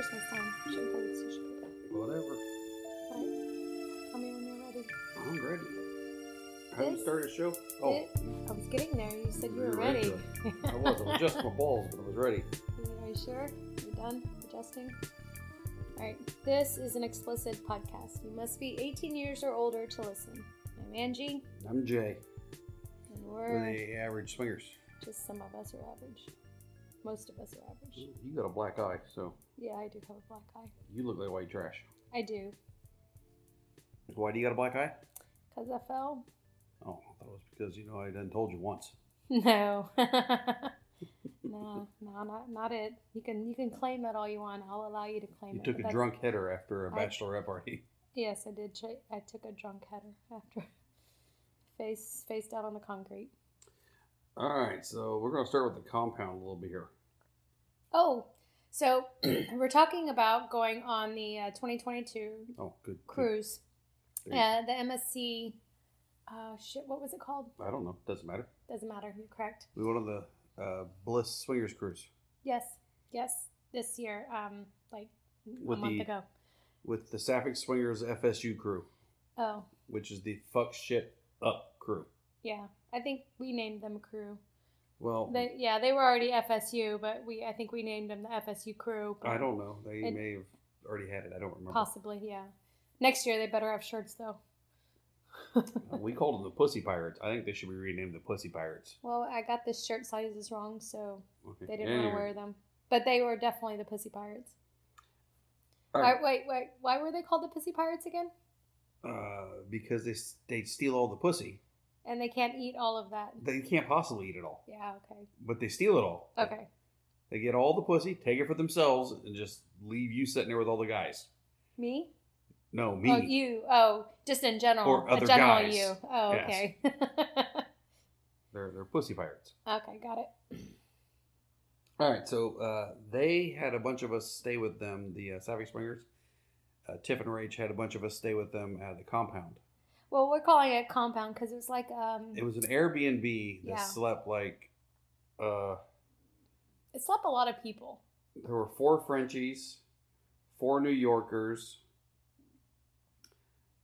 Christmas time. Champagne sushi. Whatever. Right. Tell me when you're ready. I'm ready. I haven't This- started a show. Oh, It- I was getting there. You said you were ready ready. I was. I was just my balls, but I was ready. Are you sure? You done adjusting? Alright, this is an explicit podcast. You must be 18 years or older to listen. I'm Angie, I'm Jay. and We're we're the average swingers. just some of us are average. Most of us are average. You got a black eye, so Yeah, I do have a black eye. you look like white trash. I do. Why do you got a black eye? Because I fell? Oh, I thought it was because you know I done told you once. No. no, no, not not it. You can you can claim that all you want. I'll allow you to claim You it. You took a drunk header after a I- bachelorette party. Yes, I did. Ch- I took a drunk header after face face down on the concrete. All right, so we're gonna start with the compound a little bit here. Oh, so we're talking about going on the uh, 2022 Oh, good. good. cruise. Uh, the MSC. Uh, shit, what was it called? I don't know. Doesn't matter. Doesn't matter. You're correct. We went on the uh, Bliss Swingers cruise Yes, yes. This year, um, like With a month the- ago. with the Sapphic Swingers FSU crew, Oh, which is the fuck shit up crew. yeah. I think we named them crew. Well, They, yeah, they were already FSU, but we I think we named them the FSU crew. I don't know. They It- may have already had it. I don't remember. Possibly, yeah. Next year they better have shirts though. We called them the Pussy Pirates. I think they should be renamed the Pussy Pirates. well, I got the shirt sizes wrong, so Okay. they didn't want to wear them. But they were definitely the Pussy Pirates. All Why, wait, wait. Why were they called the Pussy Pirates again? Uh, because they s- they steal all the pussy. And they can't eat all of that. They can't possibly eat it all, Yeah. Okay. but they steal it all. Okay. They get all the pussy, take it for themselves, and just leave you sitting there with all the guys. Me? No, me. Oh, you. Oh, just in general. Or a other general guys. you. Oh, Yes. okay. They're they're pussy pirates. okay, got it. All right, so uh, they had a bunch of us stay with them, the uh, Sapphic Swingers. Uh, Tiff and Rach had a bunch of us stay with them at the compound. Well, we're calling it compound because it was like um, It was an Airbnb that Yeah. slept like uh, it slept a lot of people. there were four Frenchies, four New Yorkers,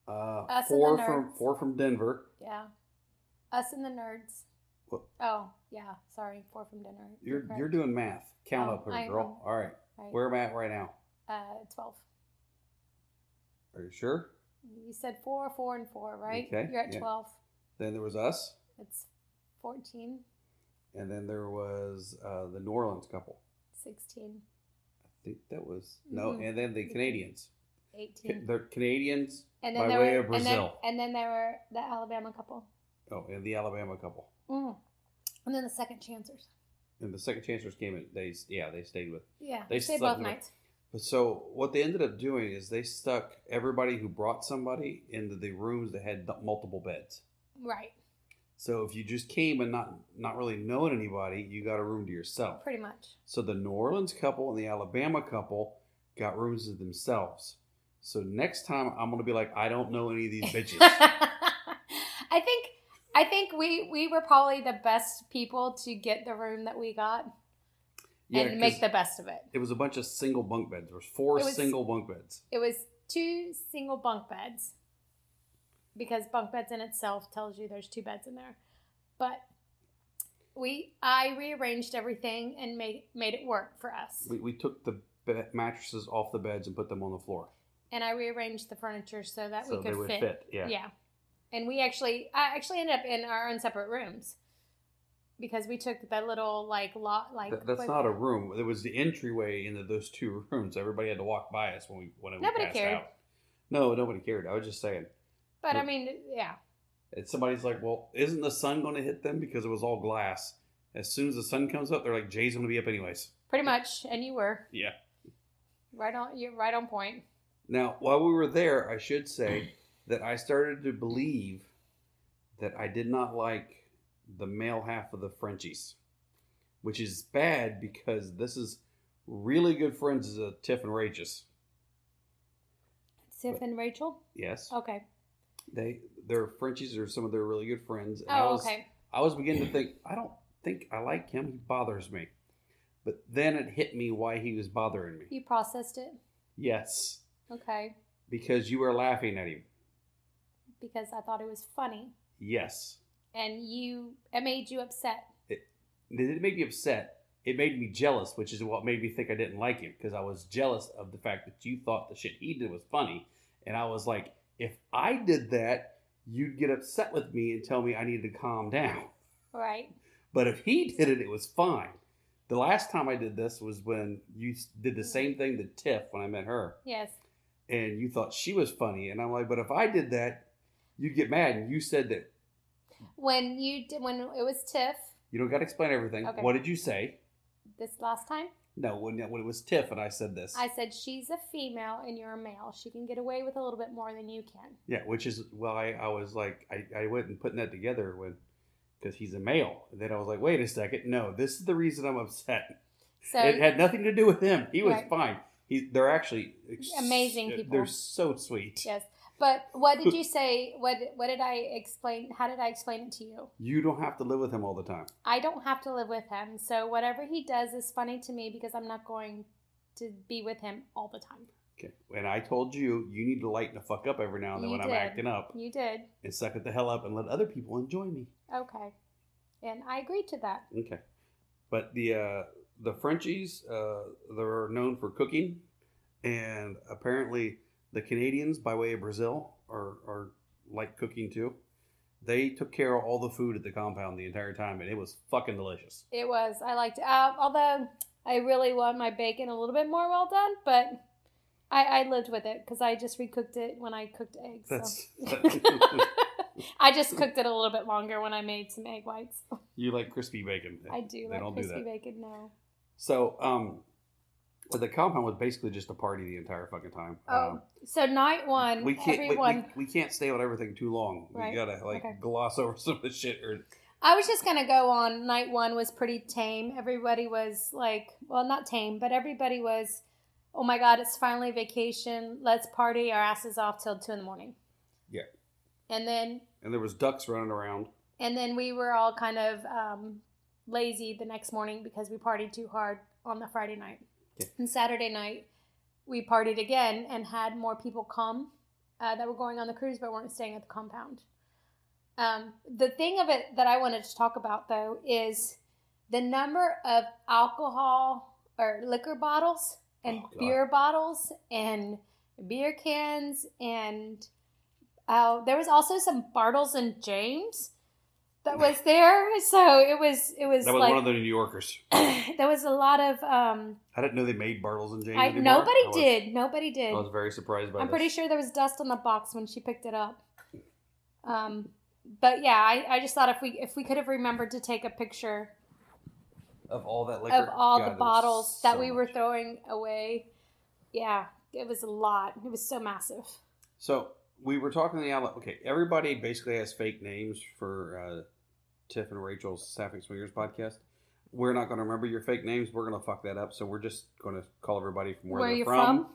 uh, Us four from four from Denver. Yeah. Us and the nerds. What? Oh, yeah. Sorry, four from dinner. You're correct. you're doing math. Count Oh, up here, I girl. All right, Right. where am I at right now? Uh, 12. Are you sure? You said four, four, and four, right? Okay, You're at yeah. 12. Then there was us, It's 14, and then there was uh, the New Orleans couple. 16, I think that was no, Mhm. and then the Canadians. Ca- 18. They're Canadians. And then by there way were, of And then, Brazil. and then there were the Alabama couple. Oh, and the Alabama couple. Mm. And then the second chancers. And the second chancers came in. They yeah, they stayed with. Yeah. They They stayed both with- nights. So what they ended up doing is they stuck everybody who brought somebody into the rooms that had multiple beds. Right. So if you just came and not not really knowing anybody, you got a room to yourself. Pretty much. So the New Orleans couple and the Alabama couple got rooms to themselves. So next time I'm gonna be like, I don't know any of these bitches. I think I think we we were probably the best people to get the room that we got and make the best of it. it was a bunch of single bunk beds. There was four was- single bunk beds. It was two single bunk beds because bunk beds in itself tells you there's two beds in there. But we I rearranged everything and made made it work for us. We, we took the be- mattresses off the beds and put them on the floor And I rearranged the furniture so that so we could they would fit. fit. Yeah. Yeah. And we actually, I actually ended up in our own separate rooms because we took that little like lot, like Th- that's not a room. It was the entryway into those two rooms. Everybody had to walk by us when we when we Nobody passed cared. out. No, nobody cared. I was just saying. But I mean, yeah, And somebody's like, "Well, isn't the sun going to hit them because it was all glass?" As soon as the sun comes up, they're like, "Jay's going to be up anyways." pretty much. And you were Yeah. right on. You're right on point. Now, while we were there, I should say that I started to believe that I did not like the male half of the Frenchies, which is bad because this is really good friends of uh, Tiff and Rach's. Tiff and Rachel. Yes, Okay. they their Frenchies are some of their really good friends. And I Oh, was, okay. I was beginning to think I don't think I like him. He bothers me. But then it hit me why he was bothering me. You processed it? Yes, Okay. because you were laughing at him. Because I thought it was funny. Yes. And you, it made you upset. It didn't make me upset. It made me jealous, which is what made me think I didn't like him because I was jealous of the fact that you thought the shit he did was funny. And I was like, if I did that, you'd get upset with me and tell me I needed to calm down. Right. But if he did it, it was fine. The last time I did this was when you did the same thing to Tiff when I met her, Yes. and you thought she was funny, and I'm like, but if I did that, you'd get mad. And you said that When you did, when it was Tiff you don't got to explain everything. Okay. What did you say? this last time, No, when when it was Tiff and I said this, I said she's a female and you're a male. She can get away with a little bit more than you can. yeah, which is why I was like, I I wasn't putting that together when because he's a male. And then I was like, wait a second, no, this is the reason I'm upset. So it had nothing to do with him. He was Right. fine. He, they're actually Amazing uh, people. They're so sweet. yes. But what did you say? What what did I explain? How did I explain it to you? You don't have to live with him all the time. I don't have to live with him, so whatever he does is funny to me because I'm not going to be with him all the time. Okay. And I told you, you need to lighten the fuck up every now and then You when I'm acting up You did. and suck it the hell up and let other people enjoy me. Okay. And I agreed to that. Okay. But the uh, the Frenchies, uh, they're known for cooking, and apparently the Canadians, by way of Brazil, are are like cooking too. They took care of all the food at the compound the entire time, and it was fucking delicious. It was. I liked it. Uh, although I really want my bacon a little bit more well done, but I, I lived with it because I just recooked it when I cooked eggs. so. That's I just cooked it a little bit longer when I made some egg whites. you like crispy bacon. I do They like don't do crispy that. bacon. No. So, um, but the compound was basically just a party the entire fucking time. Oh, Um, so night one, we can't. we- We, we, can't stay on everything too long. Right. We gotta like Okay. gloss over some of the shit. Or I was just gonna go on. Night one was pretty tame. Everybody was like, well, not tame, but everybody was. Oh my god, it's finally vacation. Let's party our asses off till two in the morning. Yeah. And then and there was ducks running around. and then we were all kind of um, lazy the next morning because we partied too hard on the Friday night. Yeah. And Saturday night we partied again and had more people come uh, that were going on the cruise but weren't staying at the compound. Um, the thing of it that I wanted to talk about though is the number of alcohol or liquor bottles and Oh, beer bottles and beer cans and uh, there was also some Bartles and James that was there. So it was it was, That was like one of the New Yorkers. there was a lot of um I didn't know they made Bartles and James. I, nobody I was- did nobody did. I was very surprised by I'm this. pretty sure there was dust on the box when she picked it up. Um, but yeah, I, I just thought if we if we could have remembered to take a picture of all that liquor. of all God, the bottles that so we were throwing away, yeah, it was a lot. It was so massive. So we were talking to the outlet. Okay, everybody basically has fake names for uh, Tiff and Rachel's Sapphic Swingers podcast. We're not going to remember your fake names. We're going to fuck that up. So we're just going to call everybody from where, Where they're you're from, from?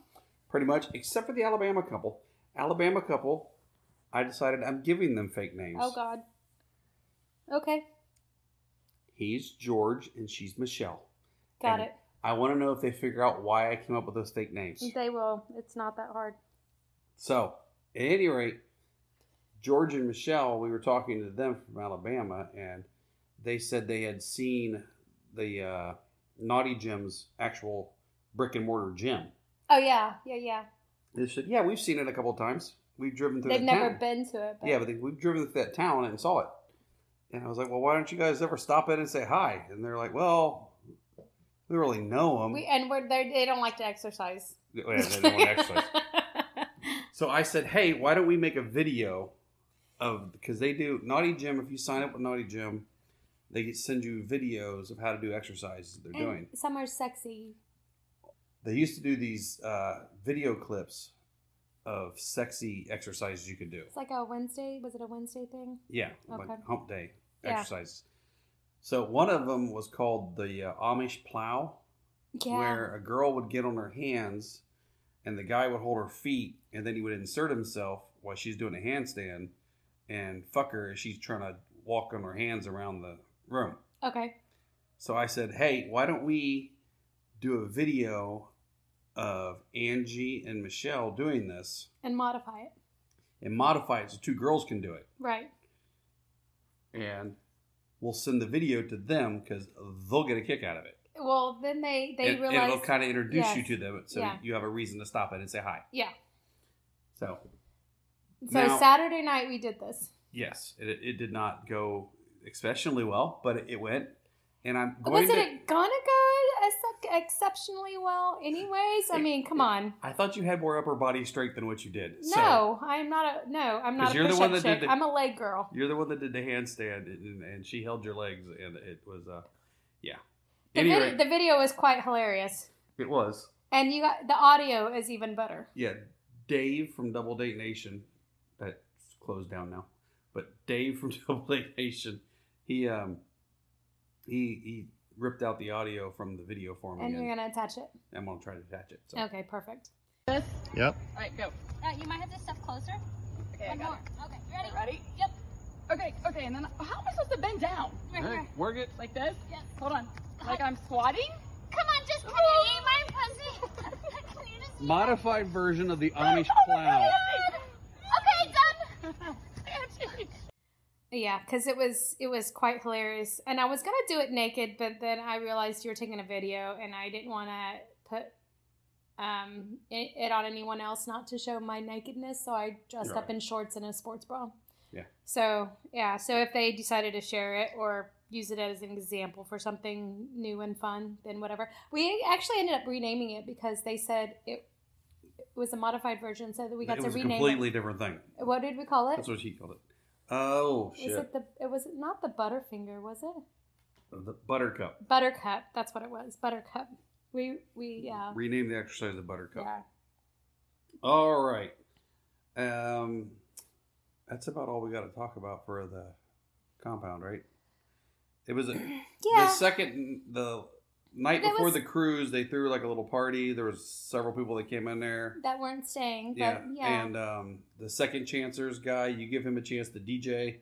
pretty much, except for the Alabama couple. Alabama couple, I decided I'm giving them fake names. Oh God. Okay, He's George and she's Michelle. got And it. I want to know if they figure out why I came up with those fake names. They will. It's not that hard. So, at any rate, George and Michelle, we were talking to them from Alabama, and they said they had seen the uh, Naughty Gym's actual brick and mortar gym. Oh yeah, yeah, yeah. They said, "Yeah, we've seen it a couple times. We've driven through They've the never town." been to it. But Yeah, but they, we've driven through that town and saw it. And I was like, "Well, why don't you guys ever stop in and say hi?" And they're like, "Well, we don't really know them. we and we're they they don't like to exercise. Yeah, they don't want to exercise. So I said, hey, why don't we make a video of because they do Naughty Gym. If you sign up with Naughty Gym, they send you videos of how to do exercises they're And doing. Some are sexy. They used to do these uh, video clips of sexy exercises you could do. It's like a Wednesday. Was it a Wednesday thing? Yeah, Okay. like hump day Yeah. exercises. So one of them was called the uh, Amish plow, Yeah. where a girl would get on her hands and the guy would hold her feet and then he would insert himself while she's doing a handstand and fuck her as she's trying to walk on her hands around the room. Okay. So I said, hey, why don't we do a video of Angie and Michelle doing this And modify it. and modify it so two girls can do it. Right. And we'll send the video to them because they'll get a kick out of it. Well, then they they and, and it'll kind of introduce you to them so Yeah. you have a reason to stop it and say hi. yeah. So, So Now- Saturday night we did this. yes, it, it did not go exceptionally well, but it, it went. And I'm going Was to. it gonna go exceptionally well? Anyways, I mean, come on. I thought you had more upper body strength than what you did. So No, I'm not a no. I'm not. a you're the one that did the- I'm a leg girl. you're the one that did the handstand, and, and she held your legs, and it was, uh, yeah. The, Anyway, vid- the video was quite hilarious, it was. and you got the audio is even better. Yeah, Dave from Double Date Nation, closed down now, but Dave from Double Date Nation, he um, he he ripped out the audio from the video for me, And and you're gonna attach it. I'm gonna try to attach it. So. Okay, perfect. This. Yep. All right, go. Uh, you might have to step closer. Okay, I One got more. it. Okay, you ready? Ready? Yep. Okay, okay, and then how am I supposed to bend down? Right here. Work it. Like this? Yes. Hold on. Like I'm squatting? Come on, just can you eat my pussy? Can you just eat Modified version of the Amish plow. Okay, done. Yeah, because it was it was quite hilarious, and I was gonna do it naked, but then I realized you were taking a video, and I didn't want to put um it, it on anyone else not to show my nakedness, so I dressed up Right. in shorts and a sports bra. Yeah. So yeah, so if they decided to share it or use it as an example for something new and fun, then whatever. We actually ended up renaming it because they said it, it was a modified version, so that we got to rename it to was a rename completely different thing. What did we call it? That's what he called it. Oh Was shit! it the? It was not the Butterfinger, was it? the Buttercup. Buttercup. That's what it was. Buttercup. We we yeah Rename the exercise the Buttercup. yeah. All right. Um, that's about all we got to talk about for the compound, right? It was a, the Yeah. second the night before was- the cruise. They threw like a little party. There was several people that came in there. that weren't staying, but Yeah, yeah. and um, the second chancers guy, you give him a chance to DJ,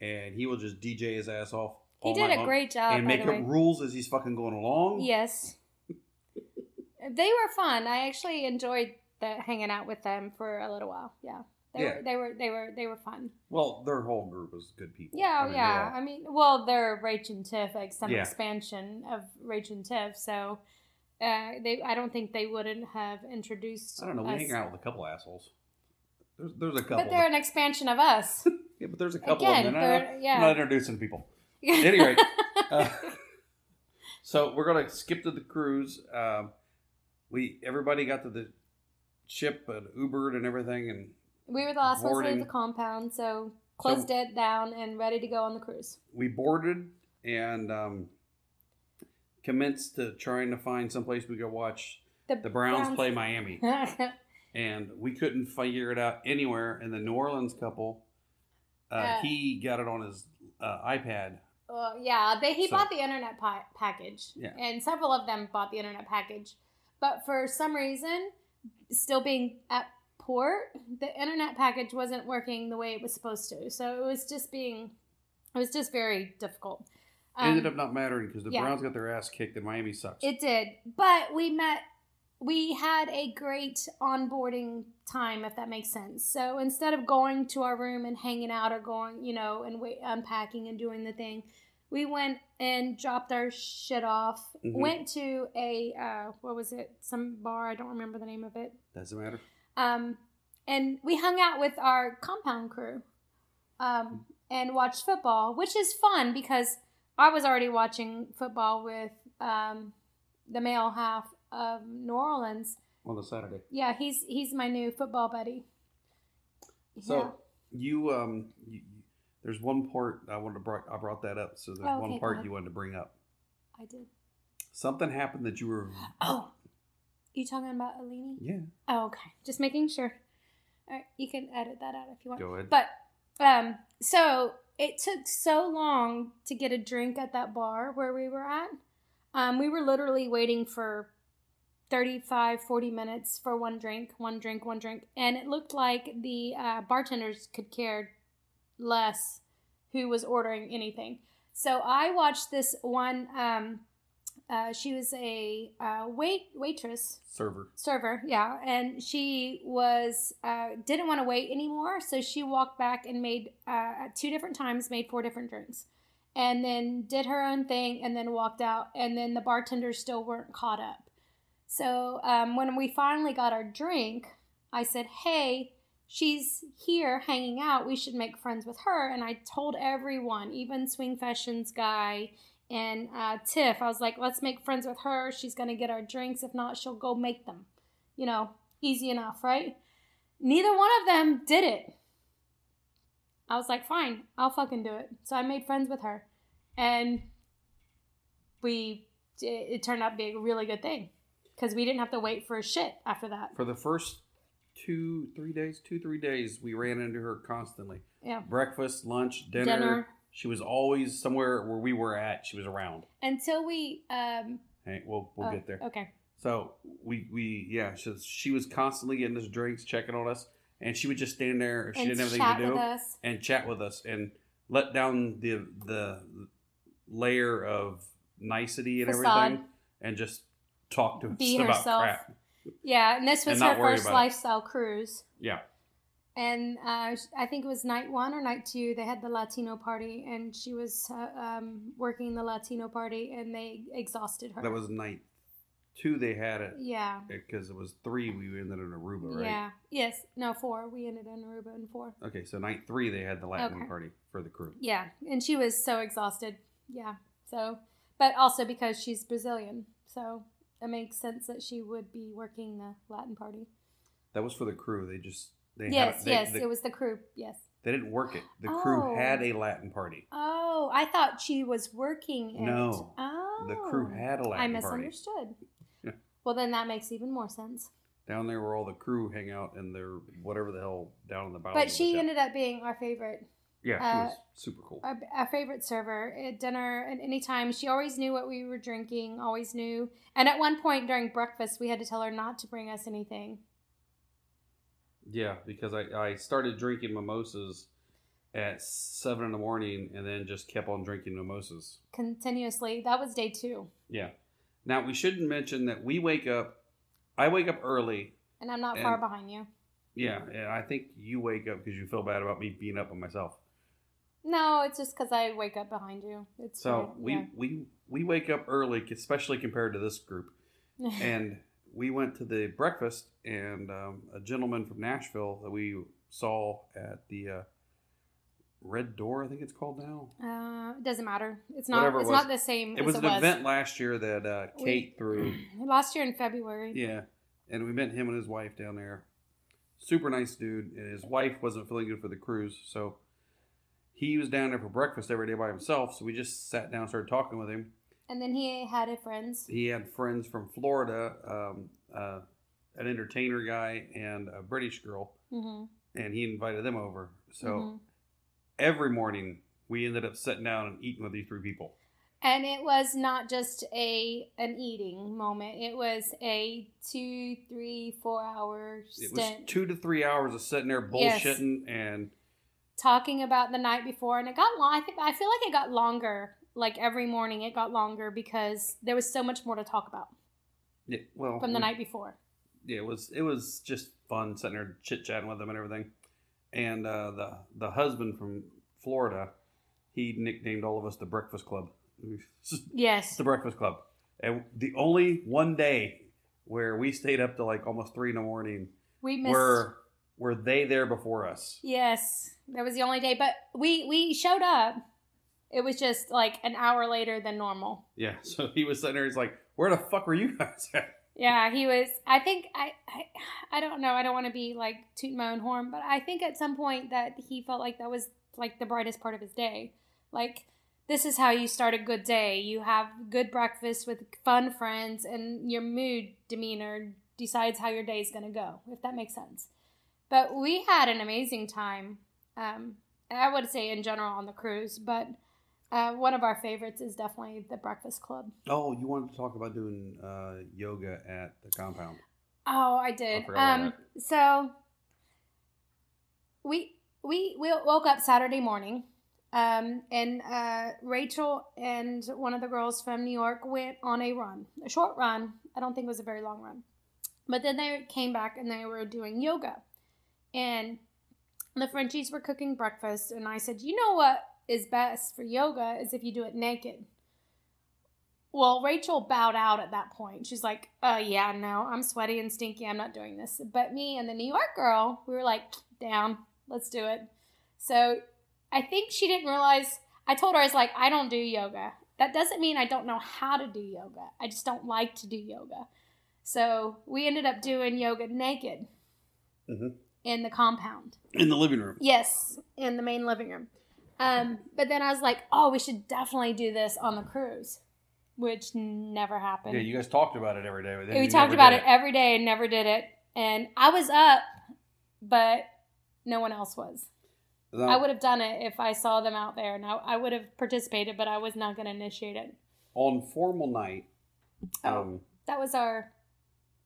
and he will just DJ his ass off. he all did a long great job. and make up way. rules as he's fucking going along. Yes. they were fun. I actually enjoyed the hanging out with them for a little while. Yeah. They Yeah. were they were they were they were fun. Well, their whole group was good people. Yeah, I mean, yeah. they I mean, well, they're Rach and Tiff, like some Yeah. expansion of Rach and Tiff. So, uh, they I don't think they wouldn't have introduced. I don't know. We us. hang out with a couple assholes. There's, there's a couple. but they're an expansion of us. yeah, but there's a couple Again, of them. they're- yeah. I'm not introducing people. At any rate, uh, so we're gonna skip to the cruise. Um, we everybody got to the ship and Ubered and everything, and we were the last ones to leave the compound, so closed it down and ready to go on the cruise. we boarded and um, commenced to trying to find someplace we could watch the Browns, play Miami, and we couldn't figure it out anywhere. And the New Orleans couple, uh, Uh, he got it on his uh, iPad. Well, yeah, they, he So- bought the internet pa- package, Yeah. and several of them bought the internet package. But for some reason, still being at port, the internet package wasn't working the way it was supposed to. So it was just being, it was just very difficult. It ended Um, up not mattering because the yeah. Browns got their ass kicked and Miami sucks. It did, but we met. We had a great onboarding time, if that makes sense. So instead of going to our room and hanging out or going, you know, and wait, unpacking and doing the thing, we went and dropped our shit off. Mhm. Went to a uh, what was it? Some bar. I don't remember the name of it. Doesn't matter. Um, and we hung out with our compound crew um, and watched football, which is fun because I was already watching football with um, the male half of New Orleans. on the Saturday. Yeah, he's he's my new football buddy. So you um you, there's one part I wanted to bring. I brought that up. So there's Oh, one okay, go part you wanted to bring up. I did. Something happened that you were Oh, you talking about Alini? yeah. Oh, okay. Just making sure. All right, you can edit that out if you want. Go ahead. But um, so it took so long to get a drink at that bar where we were at. Um, we were literally waiting for 35, 40 minutes for one drink, one drink, one drink. And it looked like the uh, bartenders could care less who was ordering anything. So I watched this one um, uh, she was a uh, wait waitress Server. server, yeah, and she was uh, didn't want to wait anymore, so she walked back and made uh, at two different times made four different drinks, and then did her own thing, and then walked out, and then the bartenders still weren't caught up. So um, when we finally got our drink, I said, "Hey." She's here hanging out. We should make friends with her. And I told everyone, even Swing Fashions guy and uh, Tiff, I was like, let's make friends with her. She's going to get our drinks. If not, she'll go make them. You know, easy enough, right? Neither one of them did it. I was like, fine, I'll fucking do it. So I made friends with her. And we, it, it turned out to be a really good thing because we didn't have to wait for shit after that. For the first two, three days, two, three days, we ran into her constantly. Yeah. Breakfast, lunch, dinner. Dinner. She was always somewhere where we were at. She was around. Until we, um, Hey, we'll we'll oh, get there. Okay. So we we yeah, she, she was constantly getting us drinks, checking on us, and she would just stand there if she And didn't have anything to with do us. and chat with us and let down the the layer of nicety and Facade. everything, and just talk to us Be about herself. crap. Yeah, and this was And her first about it. lifestyle cruise. Yeah, And uh, I think it was night one or night two. They had the Latino party, and she was uh, um, working the Latino party, and they exhausted her. that was night two. They had it yeah, because it was three. We ended in Aruba, right? yeah, yes, no four. We ended in Aruba in four. Okay, so night three they had the Latin Okay. party for the crew. Yeah, and she was so exhausted. Yeah, so but also because she's Brazilian, so it makes sense that she would be working the Latin party. That was for the crew. They just they yes, they, yes, the- it was the crew. Yes. They didn't work it. The crew Oh. had a Latin party. Oh, I thought she was working it. No, Oh. The crew had a Latin party I misunderstood. Yeah. Well, then that makes even more sense. down there where all the crew hang out and they're whatever the hell down in the bowels. But she ended up being our favorite, yeah, she uh, was super cool. our, our favorite server at dinner and anytime. She always knew what we were drinking, always knew. And at one point during breakfast, we had to tell her not to bring us anything. Yeah, because I I started drinking mimosas at seven in the morning and then just kept on drinking mimosas. continuously. That was day two. Yeah. Now we shouldn't mention that we wake up. I wake up early. And I'm not far behind you. Yeah, and I think you wake up because you feel bad about me being up on myself. No, it's just because I wake up behind you. It's So we weird, we we wake up early, especially compared to this group. and we went to the breakfast and um, a gentleman from nashville that we saw at the uh, red door i think it's called now uh, it doesn't matter. It's not. Whatever it's was. not the same. it as was it an was. event last year that uh, We- kate threw last year in February. yeah and we met him and his wife down there super nice dude and his wife wasn't feeling good for the cruise so he was down there for breakfast every day by himself so we just sat down and started talking with him And then he had a friends. he had friends from florida um, uh, an entertainer guy and a british girl hmm and he invited them over. So Mhm. every morning we ended up sitting down and eating with these three people. And it was not just a an eating moment. It was a two, three, four hour It was two to three hours of sitting there Yes. bullshitting and talking about the night before, and it got long. I think I feel like it got longer. Like every morning, it got longer because there was so much more to talk about yeah, well from the we- night before. Yeah, it was it was just fun sitting there chit chatting with them and everything. And uh, the the husband from Florida, he nicknamed all of us the Breakfast Club. Yes, the Breakfast Club. And the only one day where we stayed up to like almost three in the morning we missed. were were they there before us. Yes, that was the only day, but we we showed up. It was just like an hour later than normal. Yeah, so he was sitting there. He's like, "Where the fuck were you guys at?" Yeah, he was. I think I, I, I don't know. I don't want to be like tooting my own horn, but I think at some point that he felt like that was like the brightest part of his day. Like this is how you start a good day. You have good breakfast with fun friends, and your mood demeanor decides how your day is going to go. If that makes sense. But we had an amazing time. Um, I would say in general on the cruise, but uh, one of our favorites is definitely the Breakfast Club. Oh, you wanted to talk about doing uh, yoga at the compound? Oh, I did. about um, so we we we woke up Saturday morning. Um, and uh, Rachel and one of the girls from New York went on a run, a short run. I don't think it was a very long run. But then they came back and they were doing yoga. And the Frenchies were cooking breakfast. And I said, You know what is best for yoga is if you do it naked. Well, Rachel bowed out at that point. She's like, "Uh, yeah, no, I'm sweaty and stinky. I'm not doing this." But me and the New York girl, we were like, "Down, let's do it." So I think she didn't realize. I told her I was like, "I don't do yoga. That doesn't mean I don't know how to do yoga. I just don't like to do yoga." So we ended up doing yoga naked Mhm. in the compound. In the living room. Yes, in the main living room. Um, but then I was like, "Oh, we should definitely do this on the cruise," which never happened. Yeah, you guys talked about it every day. But we talked about did it every day and never did it. And I was up, but no one else was. Now, I would have done it if I saw them out there, and I, I would have participated, but I was not going to initiate it. on formal night. Oh. Um, That was our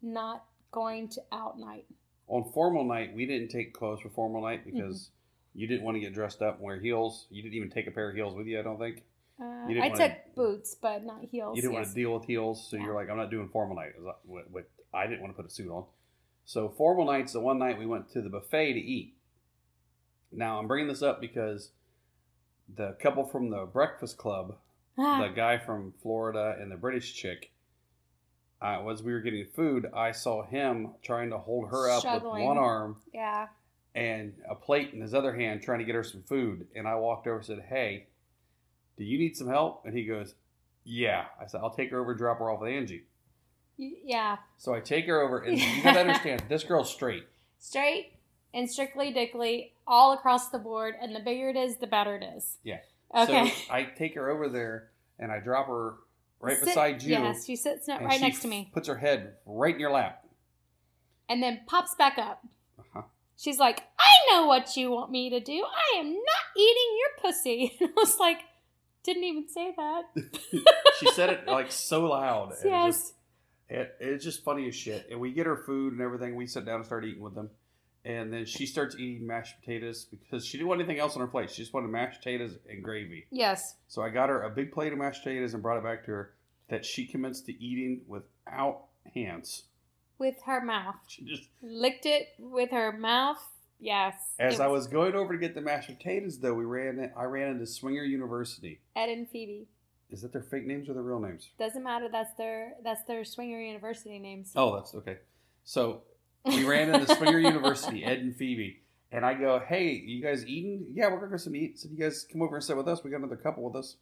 not going to out night. on formal night, we didn't take clothes for formal night because you didn't want to get dressed up and wear heels. You didn't even take a pair of heels with you. I don't think Uh, I took boots, but not heels. you didn't want to deal with heels, so Yeah. you're like, I'm not doing formal night. I what- what- I didn't want to put a suit on. So formal night's the one night we went to the buffet to eat. Now I'm bringing this up because the couple from the Breakfast Club Ah, the guy from Florida and the British chick, uh, as we were getting food, I saw him trying to hold her up Struggling. with one arm yeah. And a plate in his other hand, trying to get her some food. And I walked over and said, "Hey, do you need some help?" And he goes, "Yeah." I said, "I'll take her over and drop her off with Angie." Yeah. So I take her over, and you gotta understand, this girl's straight. Straight and strictly dickly all across the board, and the bigger it is, the better it is. Yeah. Okay. So I take her over there, and I drop her right Sit- beside you. Yes, she sits right next to me, Puts her head right in your lap. and then pops back up. Uh-huh. She's like, "I know what you want me to do. I am not eating your pussy." And I was like, "Didn't even say that." she said it like so loud. yes. just, it, it's just funny as shit. And we get her food and everything. We sit down and start eating with them. And then she starts eating mashed potatoes because she didn't want anything else on her plate. She just wanted mashed potatoes and gravy. Yes. So I got her a big plate of mashed potatoes and brought it back to her that she commenced to eating without hands. With her mouth, She just licked it with her mouth. Yes. as I was going over to get the mashed potatoes though, we ran I ran into Swinger University. Ed and Phoebe. Is that their fake names or their real names? Doesn't matter. That's their that's their Swinger University names. Oh, that's okay. So we ran into Swinger University, Ed and Phoebe, and I go, "Hey, you guys eating? Yeah, we're gonna go some eat. So you guys come over and sit with us. We got another couple with us."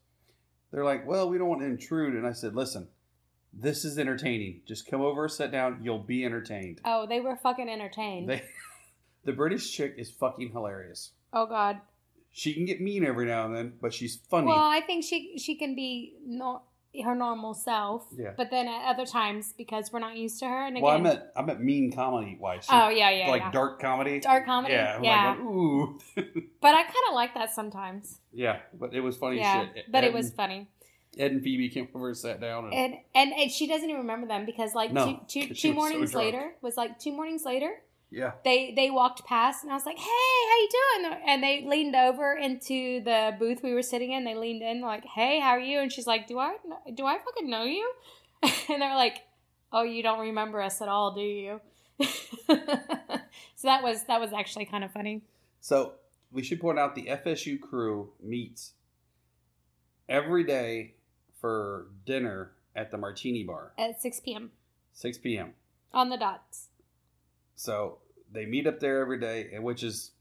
They're like, "Well, we don't want to intrude," and I said, "Listen, this is entertaining. Just come over, sit down. You'll be entertained." Oh, they were fucking entertained. They, the British chick is fucking hilarious. oh God. She can get mean every now and then, but she's funny. Well, I think she she can be no, her normal self. Yeah. But then at other times, because we're not used to her, and again, well, I meant I meant mean comedy wise. Oh yeah, yeah, like yeah. dark comedy. Dark comedy. Yeah, I'm Yeah. like, ooh. But I kind of like that sometimes. Yeah, but it was funny yeah, shit. but Ed it was funny. Ed and Phoebe came over and sat down. And, And, and and she doesn't even remember them because like No, two, two, two so mornings later was like two mornings later yeah, they they walked past and I was like, "Hey, how you doing?" And they leaned over into the booth we were sitting in. They leaned in like, "Hey, how are you?" And she's like, "Do I do I fucking know you?" And they're like, "Oh, you don't remember us at all, do you?" so that was that was actually kind of funny. so we should point out the FSU crew meets every day for dinner at the Martini Bar, At 6 p.m. 6 p.m. on the dots. So they meet up there every day, and which is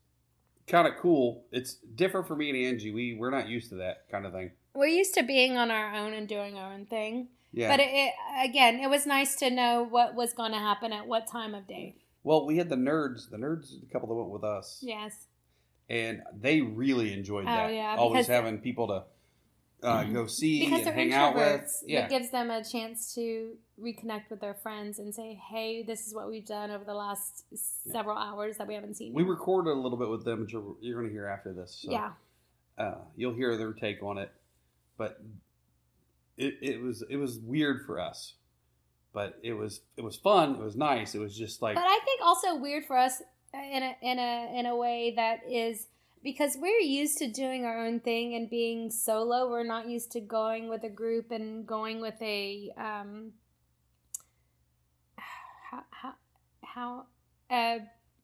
kind of cool. It's different for me and Angie. We we're not used to that kind of thing. We're used to being on our own and doing our own thing. Yeah. But it, it, again, it was nice to know what was going to happen at what time of day. well, we had the nerds. The nerds, the couple that went with us. Yes. and they really enjoyed Oh, that. yeah, always having people to uh, go see Because and they're hang out with. Yeah, It gives them a chance to reconnect with their friends and say, hey, this is what we've done over the last several hours that we haven't seen. we recorded a little bit with them, which you're, you're going to hear after this. So, yeah. uh, you'll hear their take on it, but it, it was it was weird for us, but it was it was fun. It was nice. It was just like But I think also weird for us in a in a in a way that is because we're used to doing our own thing and being solo. We're not used to going with a group and going with a um how how, how uh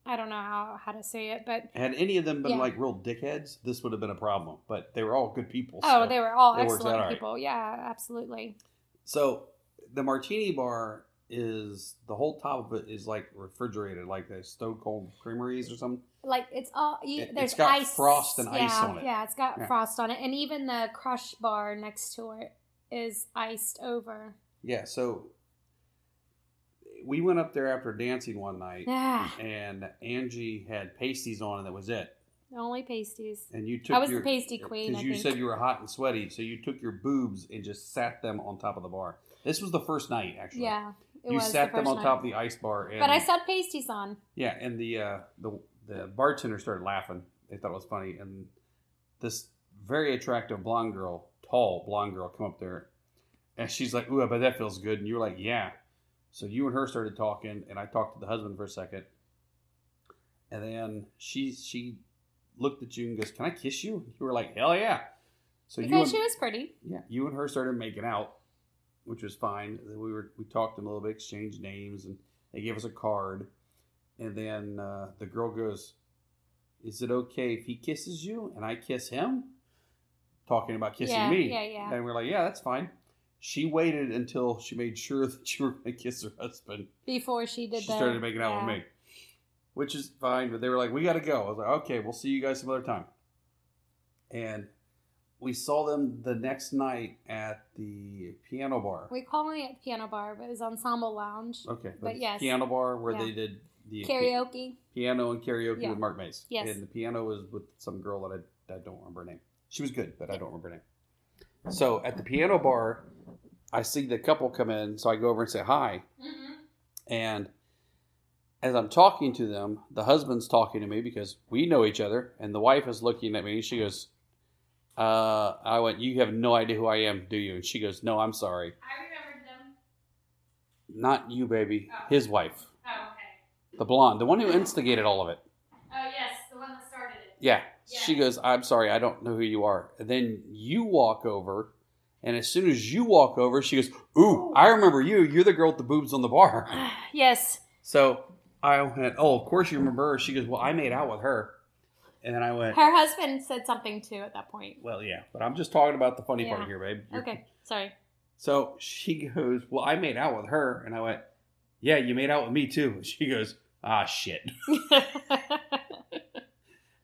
I don't know how how to say it, but Had any of them been Yeah. like real dickheads, this would have been a problem. But they were all good people. oh, so- they were all it works out excellent right. people. Yeah, absolutely. So the martini bar is the whole top of it is like refrigerated, like the Stone Cold Creameries or something. Like it's all you, It- there's ice, frost and yeah, ice on it. Yeah, it's got Yeah. frost on it, and even the crush bar next to it is iced over. Yeah. So we went up there after dancing one night, Yeah, and Angie had pasties on, and that was it. only pasties. And you took I was your, the pasty queen. Because you think. said you were hot and sweaty, so you took your boobs and just sat them on top of the bar. This was the first night, actually. yeah, it you was sat the them on night. top of the ice bar, and But I saw pasties on. Yeah, and the uh, the the bartender started laughing. They thought it was funny, and this very attractive blonde girl, tall blonde girl, come up there, and she's like, "Ooh, I bet that feels good." And you were like, "Yeah." So you and her started talking, and I talked to the husband for a second, and then she she looked at you and goes, "Can I kiss you?" And You were like, "Hell yeah!" So you Because and, she was pretty. yeah, you and her started making out, which was fine. Then We were we talked a little bit, exchanged names, and they gave us a card. And then uh, the girl goes, "Is it okay if he kisses you and I kiss him?" Talking about kissing yeah, me. yeah, yeah. And we're like, "Yeah, that's fine." She waited until she made sure that you were going to kiss her husband. Before she did that. she the, started making out yeah. with me, which is fine. But they were like, "We got to go." I was like, "Okay, we'll see you guys some other time." And we saw them the next night at the piano bar. We call it piano bar, but it was Ensemble Lounge. Okay, But yes. piano bar where Yeah. they did the Karaoke. piano and karaoke Yeah. with Mark Mays. Yes. and the piano was with some girl that I, I don't remember her name. She was good, but I don't remember her name. So at the piano bar, I see the couple come in, so I go over and say hi. Mm-hmm. And as I'm talking to them, the husband's talking to me because we know each other, and the wife is looking at me. She goes, uh, "I went, you have no idea who I am, do you?" And she goes, "No, I'm sorry, I remembered them. not you, baby. Oh. His wife, okay. The blonde, the one who instigated all of it." Oh, yes, the one that started it. Yeah. Yeah. She goes, I'm sorry, I don't know who you are. And then you walk over, and as soon as you walk over, she goes, Ooh, I remember you. You're the girl with the boobs on the bar. yes. So I went, Oh, of course you remember her. She goes, Well, I made out with her. And then I went, Her husband said something too at that point. Well, yeah, but I'm just talking about the funny Yeah. part here, babe. You're- Okay, sorry. So she goes, Well, I made out with her. And I went, Yeah, you made out with me too. She goes, Ah, shit.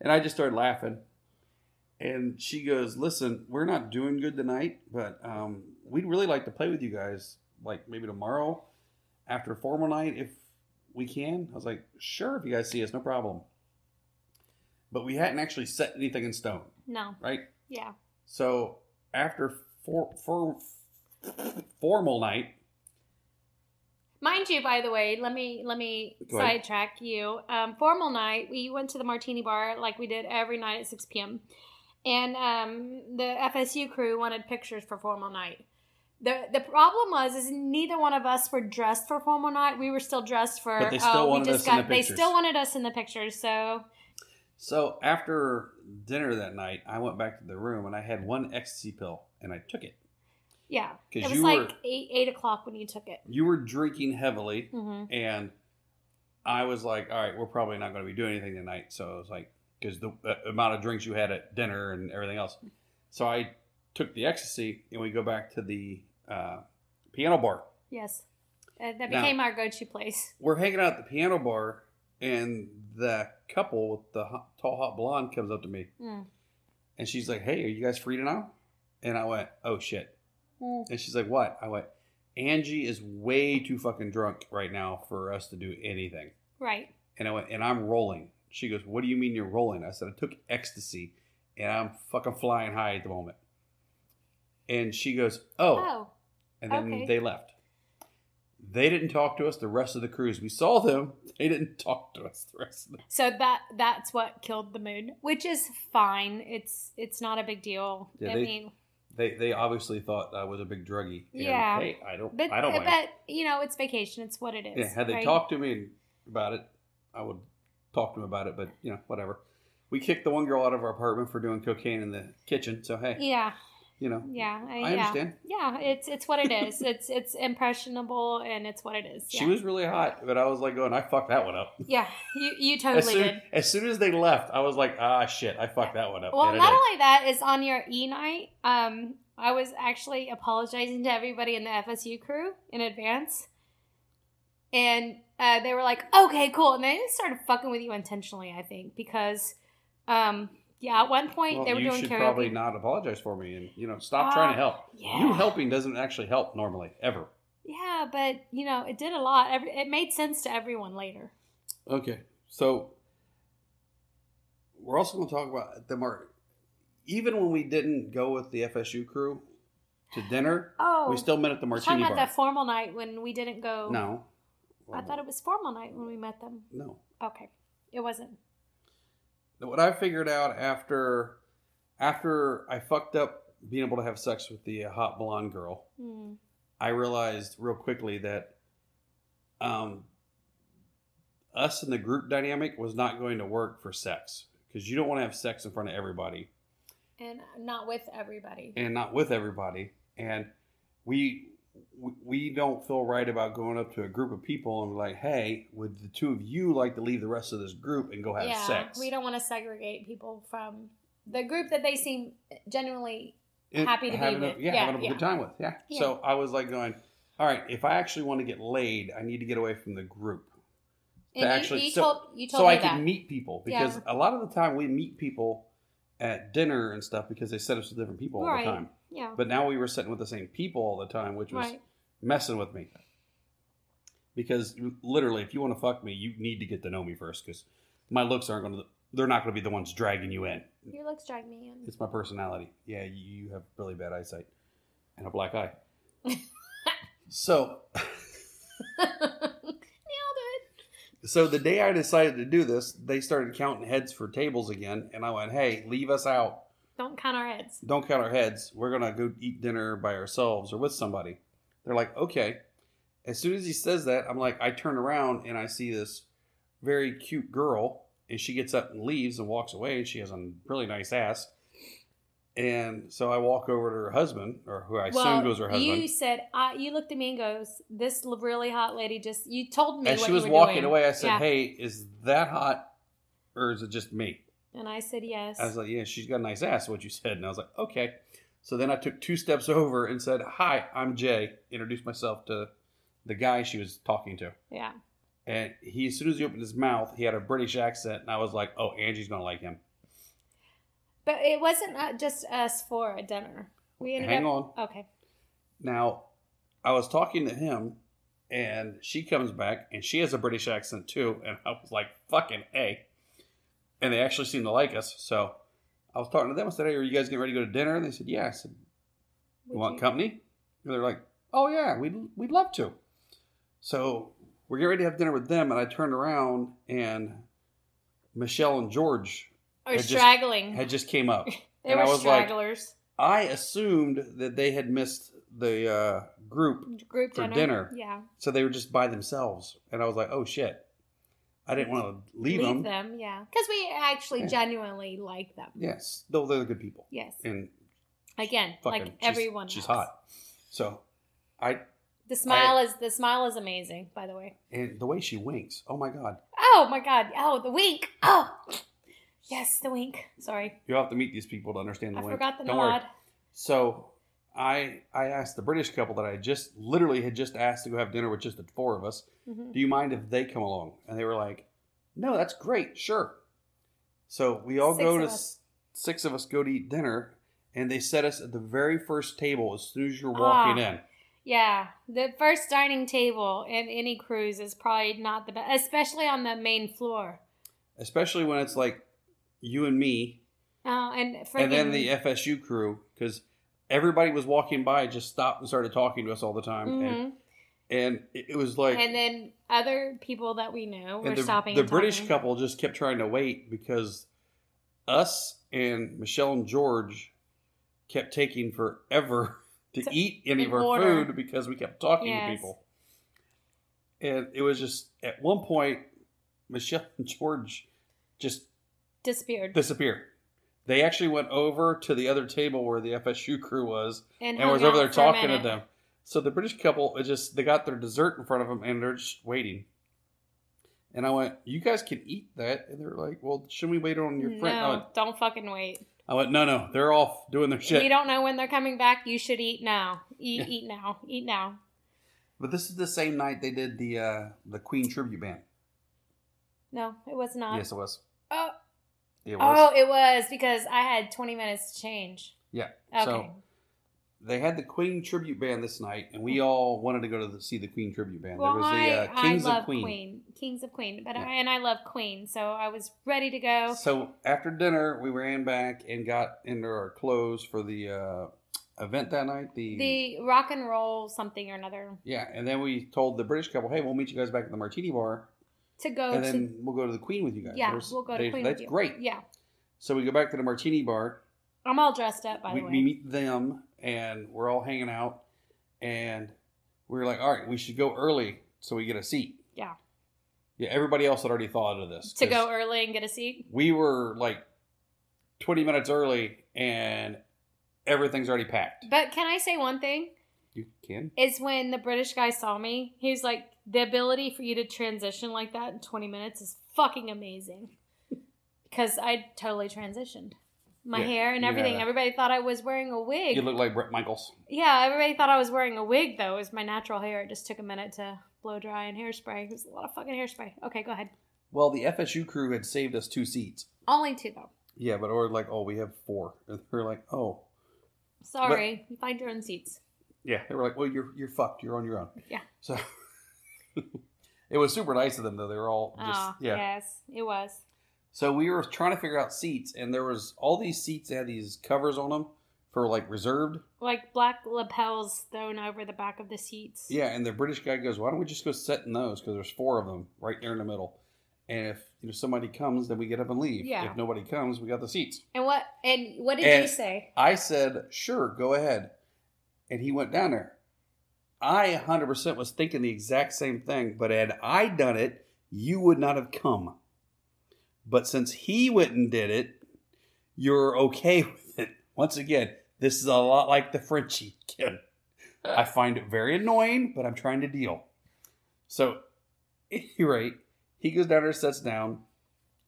And I just started laughing. And she goes, Listen, we're not doing good tonight, but um, we'd really like to play with you guys, like maybe tomorrow after a formal night if we can. I was like, Sure, if you guys see us, no problem. But we hadn't actually set anything in stone, no, right? yeah. So after for, for, formal night, Mind you, by the way, let me let me Go ahead. sidetrack you. Um, formal night, we went to the Martini Bar like we did every night at six p.m. And um, the FSU crew wanted pictures for formal night. the The problem was is neither one of us were dressed for formal night. We were still dressed for. But they still oh, we wanted just us in got. the they still wanted us in the pictures. So So after dinner that night, I went back to the room and I had one ecstasy pill and I took it. Yeah, it was like were- eight eight o'clock when you took it. You were drinking heavily hmm and I was like, all right, we're probably not going to be doing anything tonight. So I was like, because the, amount of drinks you had at dinner and everything else. So I took the ecstasy and we go back to the uh, piano bar. Yes, uh, that Now- became our go-to place. We're hanging out at the piano bar and the couple with the hot, tall, hot blonde comes up to me Mm. and she's like, hey, are you guys free tonight? And I went, oh shit. Mm. And she's like, "What?" I went, "Angie is way too fucking drunk right now for us to do anything." Right. And I went, "And I'm rolling." She goes, "What do you mean you're rolling?" I said, "I took ecstasy, and I'm fucking flying high at the moment." And she goes, "Oh,", Oh. and then okay. they left. They didn't talk to us the rest of the cruise. We saw them. They didn't talk to us the rest of the. So that that's what killed the mood, which is fine. It's it's not a big deal. Yeah, I they- mean, They they obviously thought I was a big druggie. Yeah. Hey, I don't. but I don't mind. but you know, it's vacation. It's what it is. Yeah, had they right? talked to me about it, I would talk to them about it. But you know, whatever. we kicked the one girl out of our apartment for doing cocaine in the kitchen. So hey, Yeah, you know, yeah, I, I yeah. understand. Yeah, it's it's what it is. it's it's impressionable and it's what it is. She was really hot, but I was like going, I fucked that one up. Yeah, you you As totally soon, did. as soon as they left, I was like, ah, shit, I fucked that one up. Well, not only that is on your e night. Um, I was actually apologizing to everybody in the FSU crew in advance, and uh, they were like, "Okay, cool," and they started fucking with you intentionally. I think because, um, yeah, at one point Well, they were you doing should karaoke. probably not apologize for me, and you know, stop Uh, trying to help. yeah. You helping doesn't actually help normally, ever. Yeah, but you know, it did a lot. It made sense to everyone later. Okay, so we're also going to talk about the mark. Even when we didn't go with the FSU crew to dinner, Oh, we still met at the You're talking Martini about Bar. that formal night when we didn't go. no, I thought it was formal night when we met them. no. Okay, it wasn't. What I figured out after after I fucked up being able to have sex with the uh, hot blonde girl, Hmm. I realized real quickly that um, us and the group dynamic was not going to work for sex because you don't want to have sex in front of everybody And not with everybody. and not with everybody. And we we- don't feel right about going up to a group of people and like, hey, would the two of you like to leave the rest of this group and go have yeah, sex? we don't want to segregate people from the group that they seem genuinely. And happy to be having a- with. yeah, Yeah, having a yeah. good time with. Yeah. Yeah. So I was like going, all right, if I actually want to get laid, I need to get away from the group. And To you, actually- you so- told you told so I that. can meet people because a lot of the time we meet people at dinner and stuff because they set us with different people all Right. the time. Yeah, But now we were sitting with the same people all the time, which was right. messing with me. Because literally, if you want to fuck me, you need to get to know me first because my looks aren't going to, they're not going to be the ones dragging you in. Your looks drag me in. It's my personality. Yeah, you have really bad eyesight and a black eye. so, Nailed it. so the day I decided to do this, they started counting heads for tables again, and I went, "Hey, leave us out. Don't count our heads. Don't count our heads. We're gonna go eat dinner by ourselves or with somebody." They're like, "Okay." As soon as he says that, I'm like, I turn around and I see this very cute girl, and she gets up and leaves and walks away, and she has a really nice ass. And so I walk over to her husband, or who I assumed was her husband. you said uh, you looked at me and goes, "This really hot lady just." You told me As she was walking doing. away, I said, Yeah. "Hey, is that hot, or is it just me?" And I said yes. I was like, "Yeah, she's got a nice ass." What you said, and I was like, "Okay." So then I took two steps over and said, "Hi, I'm Jay." Introduced myself to the guy she was talking to, yeah, and he, as soon as he opened his mouth, he had a British accent, and I was like, "Oh, Angie's gonna like him." but it wasn't uh, just us for a dinner. We ended Hang up. on. Okay. Now, I was talking to him, and she comes back, and she has a British accent too, and I was like, "Fucking a!" And they actually seem to like us, so I was talking to them. I said, "Hey, are you guys getting ready to go to dinner?" And they said, "Yeah." I said, "You want company?" And they're like, "Oh yeah, we'd we'd love to." So we're getting ready to have dinner with them, and I turned around, and Michelle and George Or had just- straggling. had just came up. they and were I was like, stragglers. I assumed that they had missed the uh, group Group for dinner. dinner. Yeah. So they were just by themselves, and I was like, "Oh shit!" I didn't want to leave, Leave them. them. Yeah. Because we actually Yeah. genuinely like them. Yes, though they're good people, Yes. and Again, like she's- everyone. She's else. hot. So, I The smile is the smile is amazing. By the way. and the way she winks. Oh my god! Oh my god. Oh, the wink. Oh. Yes, the wink. Sorry, You'll have to meet these people to understand the I wink. forgot the Don't worry. nod. So, I I asked the British couple that I just literally had just asked to go have dinner with just the four of us. Mhm. Do you mind if they come along? And they were like, No, that's great. Sure. So we all Six go to us. six of us go to eat dinner, and they set us at the very first table as soon as you're Ah. walking in. Yeah, the first dining table in any cruise is probably not the best, especially on the main floor. Especially when it's like you and me, Uh, and and then the FSU crew, because everybody was walking by, just stopped and started talking to us all the time, and Mhm. and it was like and then other people that we know were and the, stopping. the and British talking. couple just kept trying to wait because us and Michelle and George kept taking forever to To- eat any of our order. food because we kept talking to people. And it was just at one point, Michelle and George just disappeared. disappear. They actually went over to the other table where the FSU crew was and and was over there talking to them. So the British couple, it just they got their dessert in front of them and they're just waiting. And I went, "You guys can eat that," and they're like, "Well, shouldn't we wait on your friend?" No, went, don't fucking wait. I went, "No, no, they're off doing their shit." We don't know when they're coming back. You should eat now. Eat, Yeah. eat now. Eat now. But this is the same night they did the uh, the Queen tribute band. No, it was not. yes, it was. Oh, It was. oh, it was because I had 20 minutes to change. yeah. Okay. So they had the Queen tribute band this night, and we all wanted to go to the, see the Queen tribute band. well, there was the I, uh, Kings I love of Queen. Kings of Queen, but Yeah. I, and I love Queen, so I was ready to go. So after dinner, we ran back and got into our clothes for the uh, event that night. The, The rock and roll something or another yeah, and then we told the British couple, "Hey, we'll meet you guys back at the Martini Bar, to go and to. then we'll go to the Queen with you guys." yeah, There's- we'll go to they- Queen. That's with you. great. Yeah, So we go back to the Martini Bar. I'm all dressed up by we, the way. we meet them, and we're all hanging out, and we're like, "All right, we should go early so we get a seat." Yeah. Yeah, everybody else had already thought of this. To go early and get a seat. We were like twenty minutes early, and everything's already packed. But can I say one thing? You can. Is when the British guy saw me, he was like, the ability for you to transition like that in 20 minutes is fucking amazing. Because I totally transitioned. My Yeah, hair and everything. Everybody thought I was wearing a wig. You look like Bret Michaels. yeah, everybody thought I was wearing a wig, though. It was my natural hair. It just took a minute to blow dry and hairspray. It was a lot of fucking hairspray. Okay, go ahead. Well, the FSU crew had saved us two seats. Only two, though. Yeah, but we're like, oh, we have four. And we're like, oh, Sorry. you find your own seats. yeah. They were like, well, you're you're fucked. You're on your own. Yeah. So it was super nice of them though. They were all just oh, yeah. yes, it was. So we were trying to figure out seats, and there was all these seats that had these covers on them for like reserved. Like black lapels thrown over the back of the seats. Yeah, and the British guy goes, "Why don't we just go sit in those? Because there's four of them right there in the middle, and if you know somebody comes, then we get up and leave. Yeah. If nobody comes, we got the seats." And what and what did And- you say? I said, "Sure, go ahead," and he went down there. I 100% was thinking the exact same thing, but had I done it, you would not have come. But since he went and did it, you're okay with it. Once again, this is a lot like the Frenchie kid. I find it very annoying, but I'm trying to deal. So, at any rate, he goes down there, sits down.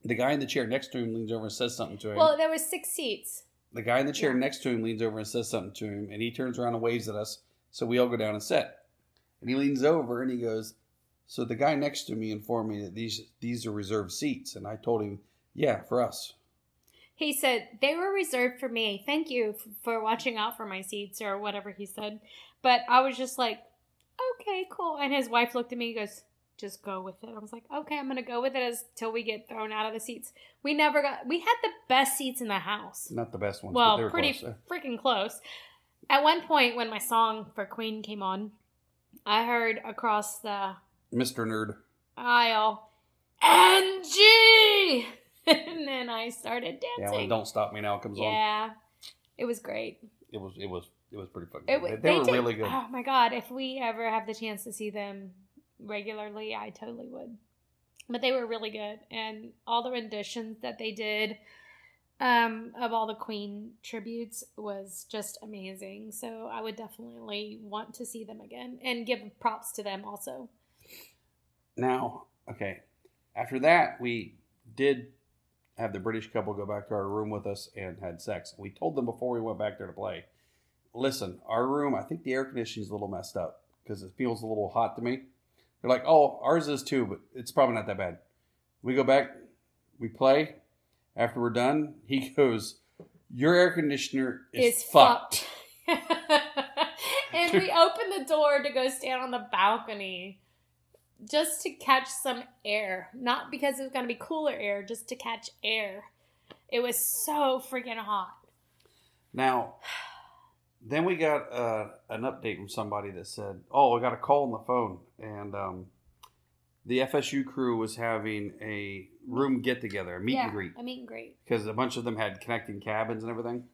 The guy in the chair next to him leans over and says something to him. Well, there was six seats. The guy in the chair Yeah. next to him leans over and says something to him, and he turns around and waves at us. So we all go down and sit. And he leans over and he goes, "So the guy next to me informed me that these these are reserved seats." And I told him, "Yeah, for us." He said they were reserved for me. Thank you f- for watching out for my seats or whatever he said. But I was just like, okay, cool. And his wife looked at me and goes, just go with it. I was like, okay, I'm gonna go with it as till we get thrown out of the seats. We never got. We had the best seats in the house. Not the best ones, but they Well, were pretty close. freaking close. At one point, when my song for Queen came on, I heard across the Mr. Nerd. aisle, Angie, and then I started Yeah, dancing. when "Don't Stop Me Now" comes on, Yeah, it was great. it was it was it was pretty fucking. It, good. They, were did- really good. Oh my god! If we ever have the chance to see them regularly, I totally would. But they were really good, and all the renditions that they did um, of all the Queen tributes was just amazing. So I would definitely want to see them again and give props to them also. Now, okay. After that, we did have the British couple go back to our room with us and had sex. We told them before we went back there to play, listen, our room, I think the air conditioning's a little messed up because it feels a little hot to me. They're like, oh, ours is too, but it's probably not that bad. We go back, we play. After we're done, he goes, your air conditioner is, Is fucked. fucked. and we open the door to go stand on the balcony just to catch some air. Not because it was going to be cooler air, just to catch air. It was so freaking hot. Now, then we got uh, an update from somebody that said, "Oh, I got a call on the phone, and um, the FSU crew was having a room get together, a meet yeah, and greet, a meet and greet. because a bunch of them had connecting cabins and everything.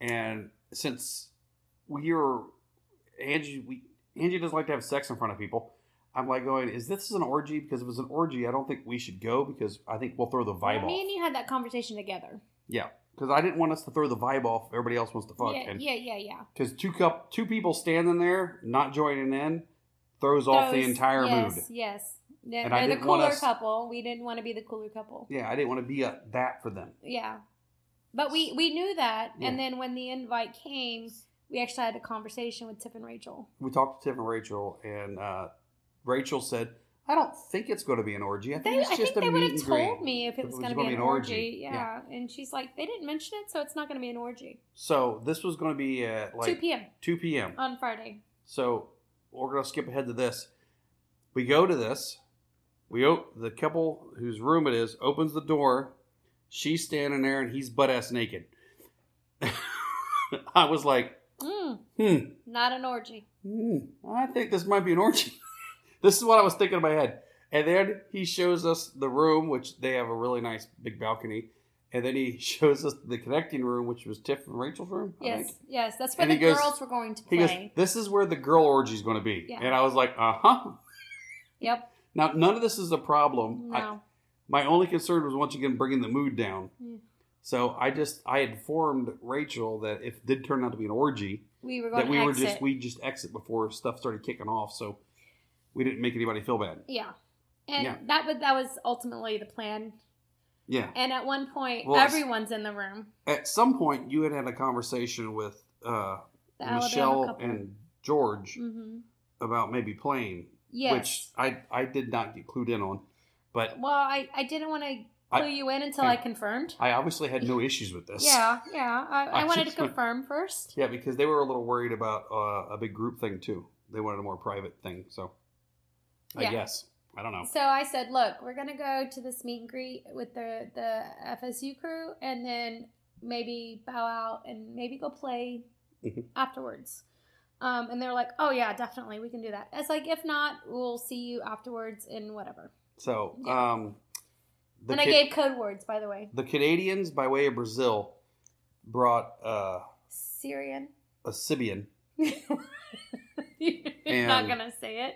And since we are Angie, we Angie doesn't like to have sex in front of people. I'm like going, is this an orgy? Because if it's an orgy, I don't think we should go because I think we'll throw the vibe off. Me and you had that conversation together. Yeah, because I didn't want us to throw the vibe off. Everybody else wants to fuck, yeah, and yeah, yeah, yeah. because two cup two people standing there not joining in throws off the entire yes, mood. Yes, They're, And the cooler us- couple. We didn't want to be the cooler couple. Yeah, I didn't want to be a, that for them. Yeah, but we we knew that, Yeah. and then when the invite came, we actually had a conversation with Tiff and Rachel. We talked to Tiff and Rachel, and uh, Rachel said, "I don't think it's going to be an orgy. I think They, it's I just think a they would have and greet." told me if it was, going to gonna be an orgy. Yeah. Yeah. and she's like, they didn't mention it, so it's not going to be an orgy. So this was going to be at like Two p.m. 2 p.m. on Friday. So we're gonna skip ahead to this. We go to this. We o- the couple whose room it is opens the door. She's standing there and he's butt ass naked. I was like, Mm, hmm, not an orgy. hmm, I think this might be an orgy. this is what I was thinking in my head. And then he shows us the room, which they have a really nice big balcony. And then he shows us the connecting room, which was Tiff and Rachel's room. I Yes, think. yes, that's where And the goes- girls were going to He play. goes, "This is where the girl orgy is going to be." Yeah. And I was like, "Uh huh." Yep. Now, none of this is a problem. I- No. my only concern was once again bringing the mood down. Hmm. So I just I informed Rachel that if it did turn out to be an orgy, we were going that we were just we just exit before stuff started kicking off, so we didn't make anybody feel bad. yeah. And Yeah. that was that was ultimately the plan. Yeah. And at one point, Well, everyone's in the room. At some point, you had had a conversation with uh, Michelle and George hmm about maybe playing, Yes. which I I did not get clued in on, but well, I, I didn't want to I- clue you in until I- I confirmed. I obviously had no issues with this. Yeah, yeah. I, I I wanted to went- confirm first. Yeah, because they were a little worried about uh, a big group thing too. They wanted a more private thing, so I Yeah. guess I don't know. So I said, "Look, we're gonna go to this meet and greet with the the FSU crew, and then maybe bow out and maybe go play Mhm. afterwards." Um, and they're like, "Oh yeah, definitely, we can do that." It's like, if not, we'll see you afterwards in whatever. So, Yeah. um, and I Ca- gave code words, by the way. the Canadians by way of Brazil brought uh, Syrian. a Sybian. You're not gonna say it.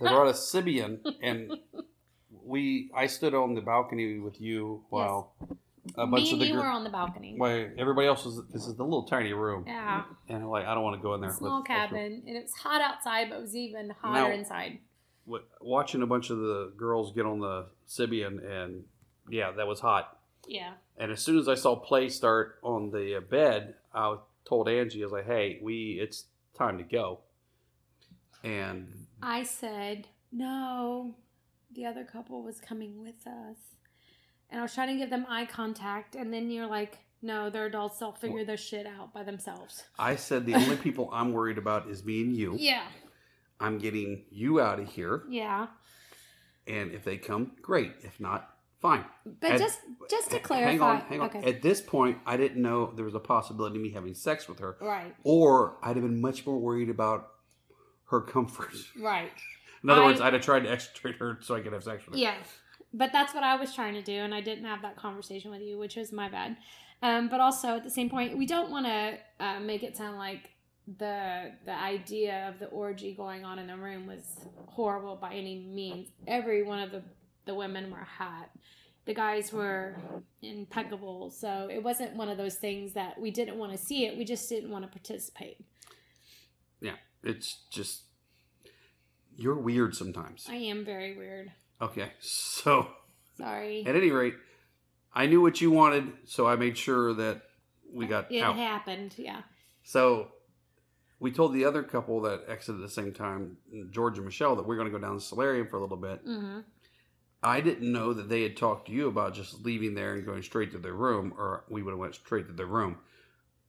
They brought a Sybian, and we I stood on the balcony with you while a bunch Me of and the you gr- were on the balcony. while everybody else was. This is the little tiny room, Yeah, and like I don't want to go in there. small cabin, and it was hot outside, but it was even hotter Now- inside. with- watching a bunch of the girls get on the Sybian, and yeah, that was hot. Yeah. And as soon as I saw play start on the uh, bed, I told Angie, I was like, "Hey, we it's time to go." And I said, no, the other couple was coming with us. And I was trying to give them eye contact. And then you're like, no, they're adults. They'll figure their shit out by themselves. I said, "The only people I'm worried about is me and you. Yeah. I'm getting you out of here, Yeah. and if they come, great. If not, fine." But At- just just to H- clarify. hang on, hang on. Okay. At this point, I didn't know there was a possibility of me having sex with her, right. or I'd have been much more worried about her comfort. Right. In other I- words, I'd have tried to extricate her so I could have sex with her. Yeah. But that's what I was trying to do, and I didn't have that conversation with you, which was my bad. Um, but also at the same point, we don't want to uh, make it sound like the the idea of the orgy going on in the room was horrible by any means. Every one of the the women were hot. The guys were impeccable. So it wasn't one of those things that we didn't want to see it. We just didn't want to participate. Yeah, it's just you're weird sometimes. I am very weird. Okay, so Sorry. at any rate, I knew what you wanted, so I made sure that we got it out. happened. Yeah. So we told the other couple that exited at the same time, George and Michelle, that we're going to go down to Solarium for a little bit. hmm I didn't know that they had talked to you about just leaving there and going straight to their room, or we would have went straight to their room.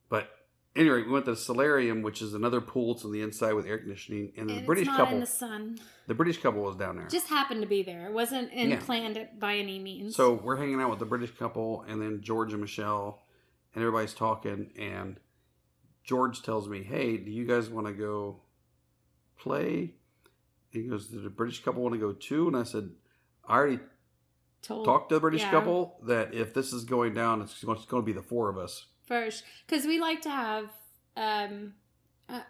But anyway, we went to the Solarium, which is another pool. It's on the inside with air conditioning, and the And British not couple, in the sun. the British couple was down there. Just happened to be there. It wasn't in Yeah. planned by any means. So we're hanging out with the British couple, and then George and Michelle, and everybody's talking. And George tells me, "Hey, do you guys want to go play?" He goes, "Did the British couple want to go too?" And I said, "I already told talked to the British yeah. couple that if this is going down, it's going to be the four of us. First because we like to have um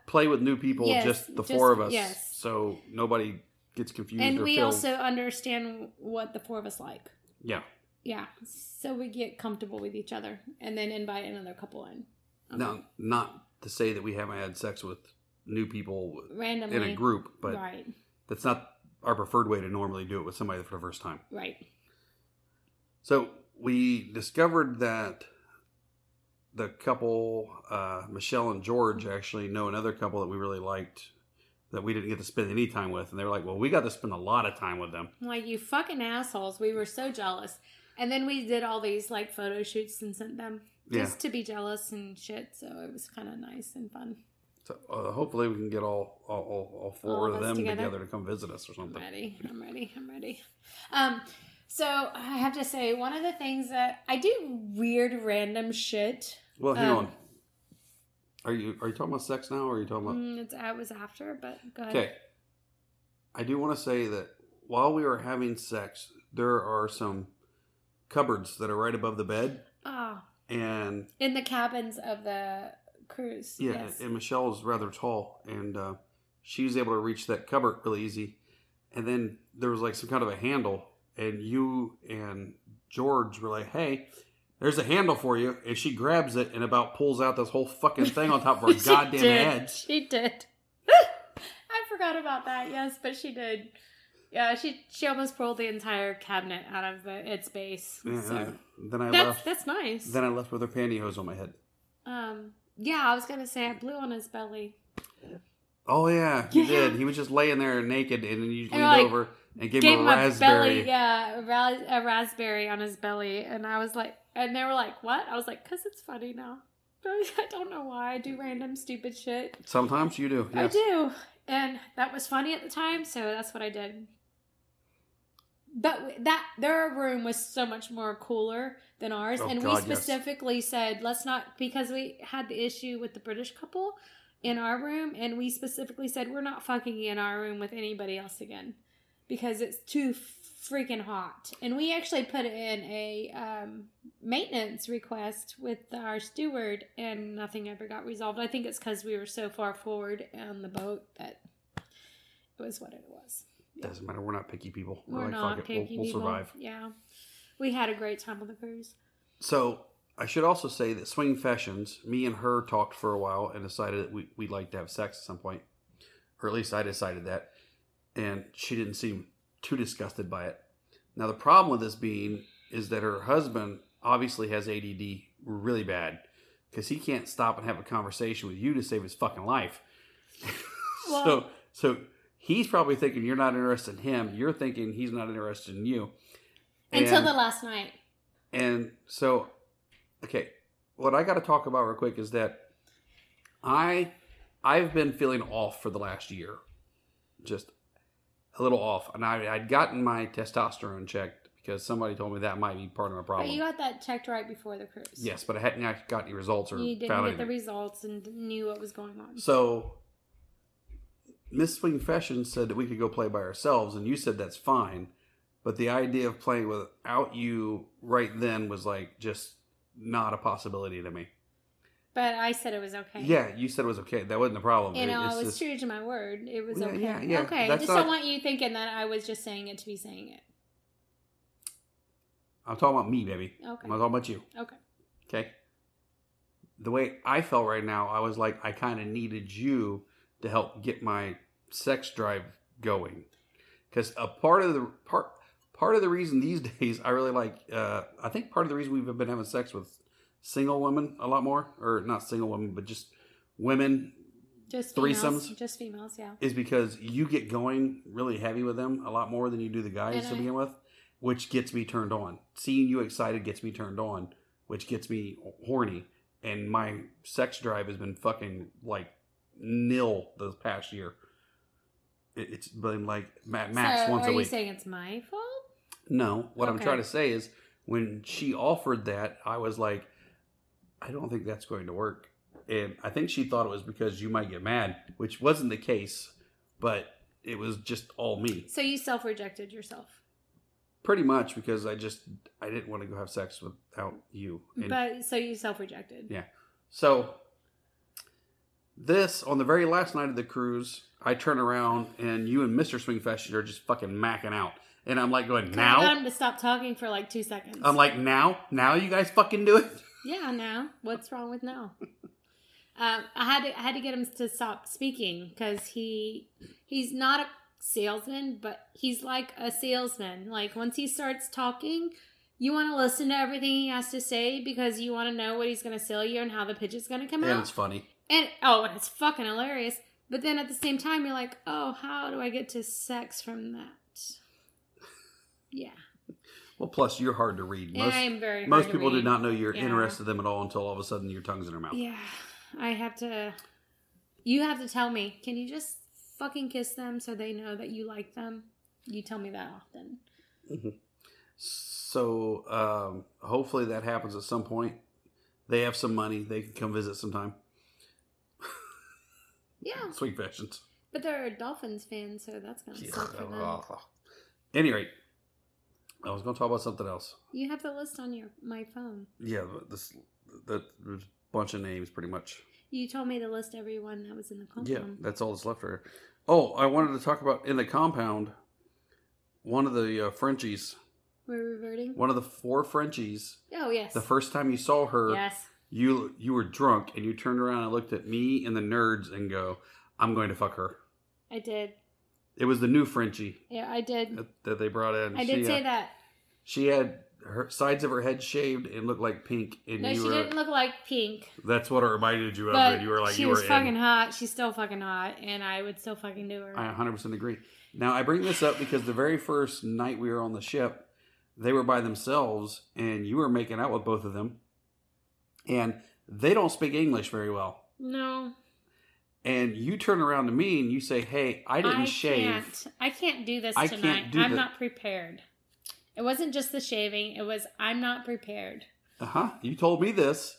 Play with new people, Yes, just the just- four of us. yes. So nobody gets confused. and we feels- also understand what the four of us like. yeah. Yeah, so we get comfortable with each other, and then invite another couple in. Okay. Now, not to say that we haven't had sex with new people randomly in a group, but right, that's not our preferred way to normally do it with somebody for the first time. right. So we discovered that the couple, uh, Michelle and George, actually know another couple that we really liked that we didn't get to spend any time with, and they were like, "Well, we got to spend a lot of time with them." Like you fucking assholes, we were so jealous, and then we did all these like photo shoots and sent them Yeah. just to be jealous and shit. So it was kind of nice and fun. So uh, hopefully we can get all all, all, all four All of them together. together. to come visit us or something. I'm ready. I'm ready. I'm ready. Um, so I have to say, one of the things that I do weird, random shit. Well, hang Um, on. Are you are you talking about sex now, or are you talking about? Mm, it's, I was after, but go ahead. Okay. I do want to say that while we were having sex, there are some cupboards that are right above the bed, Ah, and in the cabins of the cruise. yeah, Yes. and Michelle is rather tall, and uh, she was able to reach that cupboard really easy. And then there was like some kind of a handle, and you and George were like, "Hey." There's a handle for you, and she grabs it and about pulls out this whole fucking thing on top of her goddamn did. head. She did. I forgot about that. Yes, but she did. Yeah, she she almost pulled the entire cabinet out of the, its base. Yeah, So then I that's left. that's nice. Then I left with her pantyhose on my head. um, yeah, I was gonna say I blew on his belly. Oh yeah, he Yeah. did. He was just laying there naked, and then you And, leaned like, over and gave, Gave him a raspberry. belly, yeah, a, ra- a raspberry on his belly, and I was like, and they were like, "What?" I was like, "Cause it's funny now." I don't know why I do random stupid shit. Sometimes you do. I do. And that was funny at the time, so that's what I did. But that their room was so much more cooler than ours, Oh, and God, we yes. specifically said let's not because we had the issue with the British couple in our room, and we specifically said we're not fucking in our room with anybody else again because it's too freaking hot. And we actually put in a um, maintenance request with our steward, and nothing ever got resolved. I think it's because we were so far forward on the boat that it was what it was. Doesn't matter. We're not picky people. We're, We're like, not fuck it. We'll, we'll survive. Yeah, we had a great time on the cruise. So I should also say that Swing Fashions, me and her talked for a while and decided that we, we'd like to have sex at some point, or at least I decided that, and she didn't seem too disgusted by it. Now the problem with this being is that her husband obviously has ADD really bad because he can't stop and have a conversation with you to save his fucking life. so Well- so he's probably thinking you're not interested in him. You're thinking he's not interested in you. Until the last night. and so, okay, what I got to talk about real quick is that I I've been feeling off for the last year, just a little off, and I I'd gotten my testosterone checked because somebody told me that might be part of my problem. But you got that checked right before the cruise. yes, but I hadn't actually got any results or You didn't get the results and knew what was going on. So Miss Swing Fashion said that we could go play by ourselves, and you said that's fine. But the idea of playing without you right then was like just not a possibility to me. But I said it was okay. Yeah, you said it was okay. That wasn't the problem. You It- know, it's I was just- true to my word. It was Yeah, okay. yeah, yeah. Okay. I just not- don't want you thinking that I was just saying it to be saying it. I'm talking about me, baby. Okay. I'm not talking about you. Okay. Okay. The way I felt right now, I was like, I kind of needed you to help get my sex drive going, because a part of the part part of the reason these days I really like, uh, I think part of the reason we've been having sex with single women a lot more, or not single women, but just women, Just females. Threesomes? Just females, yeah. is because you get going really heavy with them a lot more than you do the guys And to I- begin with, which gets me turned on. Seeing you excited gets me turned on, which gets me horny. And my sex drive has been fucking like nil this past year. It, it's been like max so once a week. are you saying it's my fault? no, what I'm trying to say is when she offered that, I was like, I don't think that's going to work. And I think she thought it was because you might get mad, which wasn't the case, but it was just all me. So you self rejected yourself. Pretty much because I just I didn't want to go have sex without you. And But so you self rejected. Yeah. so This on the very last night of the cruise, I turn around and you and Mister Swingfest are just fucking macking out, and I'm like going now. I got him to stop talking for like two seconds. I'm like now, now you guys fucking do it. Yeah, now what's wrong with now? um, I had to I had to get him to stop speaking because he he's not a salesman, but he's like a salesman. Like once he starts talking, you want to listen to everything he has to say because you want to know what he's going to sell you and how the pitch is going to come And out. it's funny. And oh, and it's fucking hilarious. But then at the same time, you're like, oh, how do I get to sex from that? Yeah, Well, plus you're hard to read. Most I am very. most people do read. not know you're Yeah. interested in them at all until all of a sudden your tongue's in their mouth. Yeah, I have to. You have to tell me. Can you just fucking kiss them so they know that you like them? You tell me that often. So um, hopefully that happens at some point. They have some money. They can come visit sometime. Yeah, Sweet fashions. but they're Dolphins fans, so that's gonna suck for them. Any rate, I was going to talk about something else. You have the list on your my phone. Yeah, but this that there's a bunch of names pretty much. You told me to list everyone that was in the compound. Yeah, that's all that's left for. Oh, I wanted to talk about in the compound. One of the uh, Frenchies, We're reverting. one of the four Frenchies. Oh yes. The first time you saw her, yes. you you were drunk and you turned around and looked at me and the nerds and go, "I'm going to fuck her." I did. It was the new Frenchie Yeah, I did. that, that they brought in. I did She, say uh, that. She had her sides of her head shaved and looked like pink, and No, you she were. didn't look like pink. That's what it reminded you of. But and you were like, she you was were fucking in. hot. She's still fucking hot, and I would still fucking do her. I 100% agree. Now, I bring this up because the very first night we were on the ship, they were by themselves, and you were making out with both of them, and they don't speak English very well. no, And you turn around to me and you say, "Hey, I didn't shave." Can't, I can't do this I can't tonight. do I'm the- not prepared. It wasn't just the shaving. It was I'm not prepared. Uh huh. You told me this,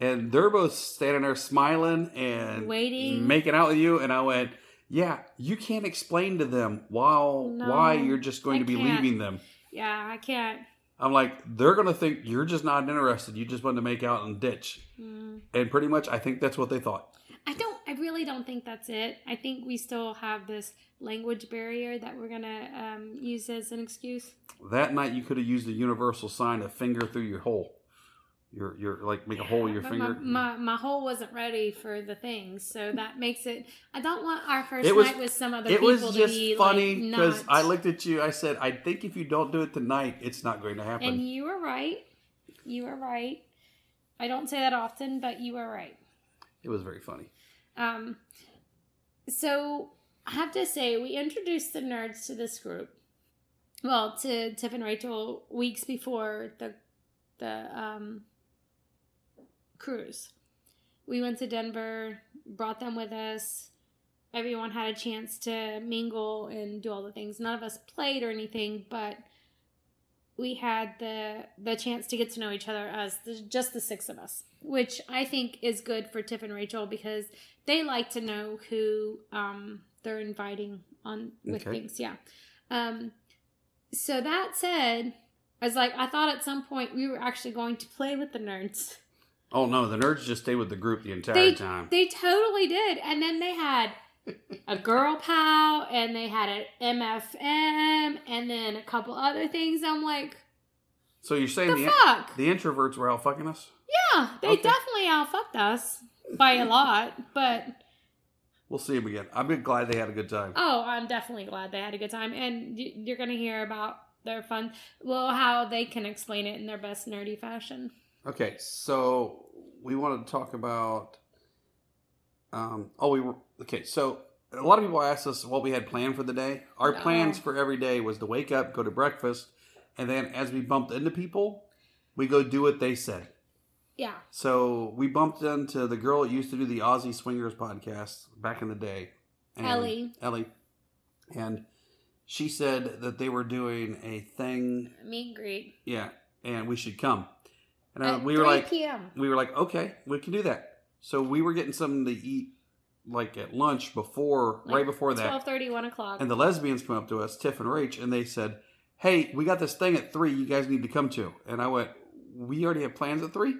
and they're both standing there smiling and Waiting. making out with you, and I went, "Yeah, you can't explain to them why No, why you're just going I to be can't. leaving them." Yeah, I can't. I'm like, they're gonna think you're just not interested. You just want to make out and ditch, Mm. and pretty much, I think that's what they thought. I don't. I really don't think that's it. I think we still have this language barrier that we're gonna um, use as an excuse. That night, you could have used the universal sign of finger through your hole. Your your like make a hole with your But finger. My, my my hole wasn't ready for the thing, so that makes it. I don't want our first It was- night with some other it people was to just be funny like, because not- I looked at you. I said, I think if you don't do it tonight, it's not going to happen. And you were right. You were right. I don't say that often, but you were right. It was very funny. Um, so I have to say, we introduced the nerds to this group. Well, to Tiff and Rachel weeks before the the um, cruise. We went to Denver, brought them with us. Everyone had a chance to mingle and do all the things. None of us played or anything, but we had the the chance to get to know each other as the, just the six of us, which I think is good for Tiff and Rachel because they like to know who um, they're inviting on with Okay. things. Yeah. Um, so that said, I was like, I thought at some point we were actually going to play with the nerds. Oh no, the nerds just stayed with the group the entire They time. they totally did, and then they had a girl pal, and they had an MFM, and then a couple other things. I'm like, so you're saying the the fuck? the introverts were out fucking us? Yeah, they Okay. definitely outfucked us by a lot, but We'll see them again. I'm glad they had a good time. oh, I'm definitely glad they had a good time, and you're gonna hear about their fun, well, how they can explain it in their best nerdy fashion. Okay, so we wanted to talk about. Um, oh, we were okay. So a lot of people asked us what we had planned for the day. Our No. plans for every day was to wake up, go to breakfast, and then as we bumped into people, we go do what they said. Yeah, So we bumped into the girl that used to do the Aussie Swingers podcast back in the day, and- Ellie. Ellie, and she said that they were doing a thing. meet and greet. Yeah, and we should come. And uh, we were like, p.m. we were like, okay, we can do that. So we were getting something to eat, like at lunch before, right before that. twelve thirty, one o'clock. And the lesbians come up to us, Tiff and Rach, and they said, "Hey, we got this thing at three. You guys need to come to." And I went, "We already have plans at three?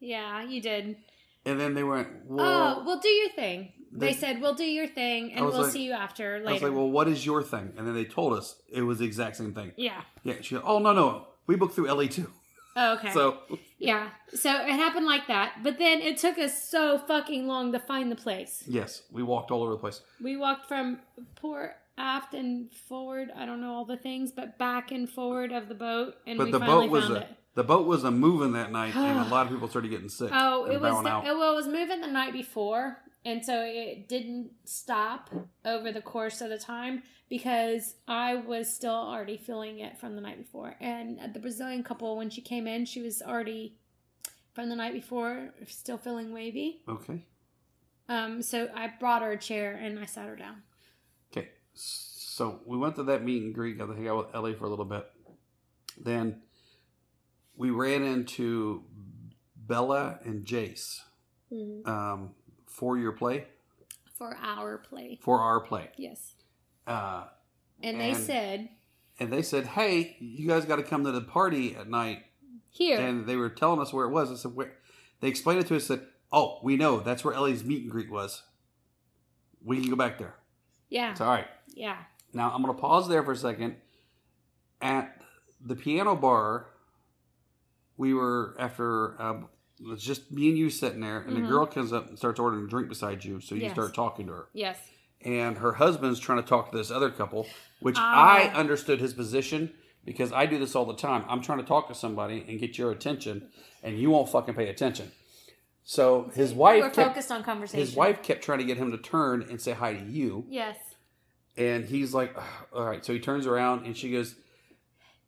Yeah, you did. And then they went, oh, we'll do your thing. They, They- said, we'll do your thing, and we'll like- see you after later. I was like, well, what is your thing? And then they told us it was the exact same thing. yeah. Yeah. She goes, oh, no, no. We booked through LA too. Oh, okay. So, yeah. So it happened like that. But then it took us so fucking long to find the place. yes, we walked all over the place. We walked from port aft and forward. I don't know all the things, but back and forward of the boat, and But we the finally boat was found a it. the boat was a moving that night, and a lot of people started getting sick. Oh, it was the, well, it was moving the night before, and so it didn't stop over the course of the time because I was still already feeling it from the night before. And the Brazilian couple, when she came in, she was already from the night before still feeling wavy. Okay. Um, so I brought her a chair and I sat her down. Okay. So we went to that meet and greet, got to hang out with Ellie for a little bit. Then we ran into Bella and Jace um, for your play, For our play, for our play. yes. Uh, And, they said, and they said, hey, you guys got to come to the party at night. "Here, And they were telling us where it was. I said, where? They explained it to us, said, oh, we know. That's where Ellie's meet and greet was. We can go back there. yeah, It's all right. yeah, Now I'm going to pause there for a second. At the piano bar, we were after um, it was just me and you sitting there, and Mhm. the girl comes up and starts ordering a drink beside you. So you Yes. start talking to her, yes, and her husband's trying to talk to this other couple, which Ah. I understood his position because I do this all the time. I'm trying to talk to somebody and get your attention, and you won't fucking pay attention. So his wife We're kept, focused on conversation. his wife kept trying to get him to turn and say hi to you. yes." And he's like, "Ugh, all right. So he turns around and she goes,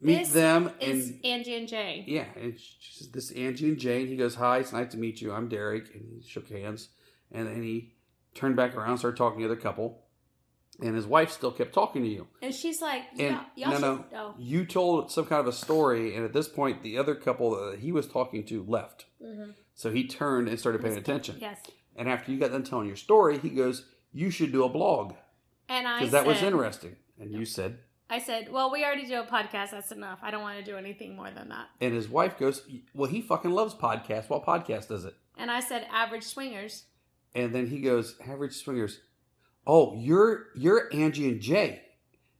meet This them. is And Angie and Jay. yeah, and she says, this is Angie and Jane. He goes, hi, it's nice to meet you. I'm Derek. And he shook hands. And then he turned back around, started talking to the other couple. And his wife still kept talking to you. And she's like, And yeah, y'all no, no, should know. you told some kind of a story. And at this point, the other couple that he was talking to left. Mhm. So he turned and started paying attention. Yes. And after you got done telling your story, he goes, you should do a blog. And I Because that was interesting. And you said, I said, well, we already do a podcast. That's enough. I don't want to do anything more than that. And his wife goes, Well, he fucking loves podcasts. What podcast is it? And I said, average swingers. And then he goes, Average Swingers. Oh, you're you're Angie and Jay.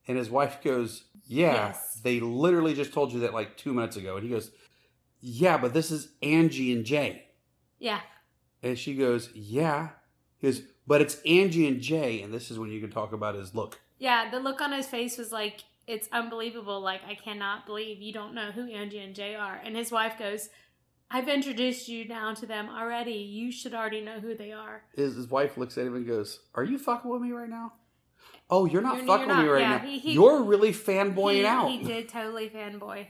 And his wife goes, Yeah. Yes. They literally just told you that like two minutes ago. And he goes, Yeah, but this is Angie and Jay. Yeah. And she goes, Yeah. He goes, But it's Angie and Jay. And this is when you can talk about his look. Yeah. The look on his face was like, it's unbelievable. Like, I cannot believe you don't know who Angie and Jay are. And his wife goes, I've introduced you now to them already. You should already know who they are. His, his wife looks at him and goes, Are you fucking with me right now? Oh, you're not You're- fucking you're with me right Yeah, now. he- he- you're really fanboying he, out. He did totally fanboy.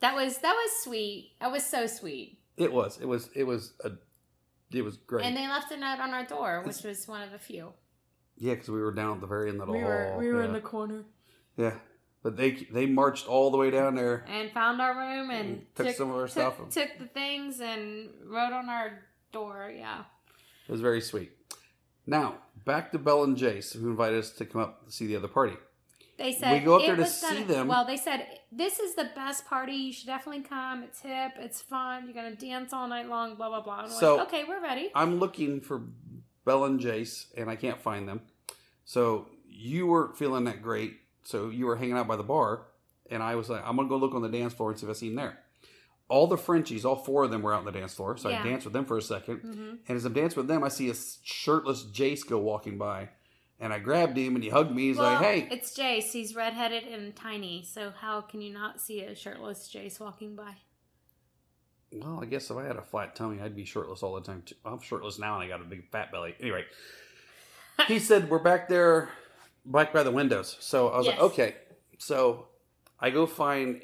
That was that was sweet. That was so sweet. It was. It was. It was. A, it was great. And they left a note on our door, which was one of the few. Yeah, because we were down at the very end of the We were hall. we were yeah. in the corner Yeah, but they they marched all the way down there. and found our room and And took some of our took, stuff. Took the things and wrote on our door. Yeah. It was very sweet. Now back to Bell and Jace, who invited us to come up to see the other party. They said We go up there to see them. Well, they said this is the best party. You should definitely come. It's hip. It's fun. You're gonna dance all night long. Blah blah blah. And we're So- like, okay, we're ready. I'm looking for Bell and Jace, and I can't find them. So you weren't feeling that great. So you were hanging out by the bar, and I was like, I'm gonna go look on the dance floor and see if I see him there. All the Frenchies, all four of them were out on the dance floor. So Yeah. I danced with them for a 2nd hmm And as I'm dancing with them, I see a shirtless Jace go walking by. And I grabbed him and he hugged me. He's well, like, hey. it's Jace. He's redheaded and tiny. So how can you not see a shirtless Jace walking by? Well, I guess if I had a flat tummy, I'd be shirtless all the time. Too. I'm shirtless now and I got a big fat belly. Anyway, he said, we're back there, back by the windows. So I was Yes. like, okay. So I go find,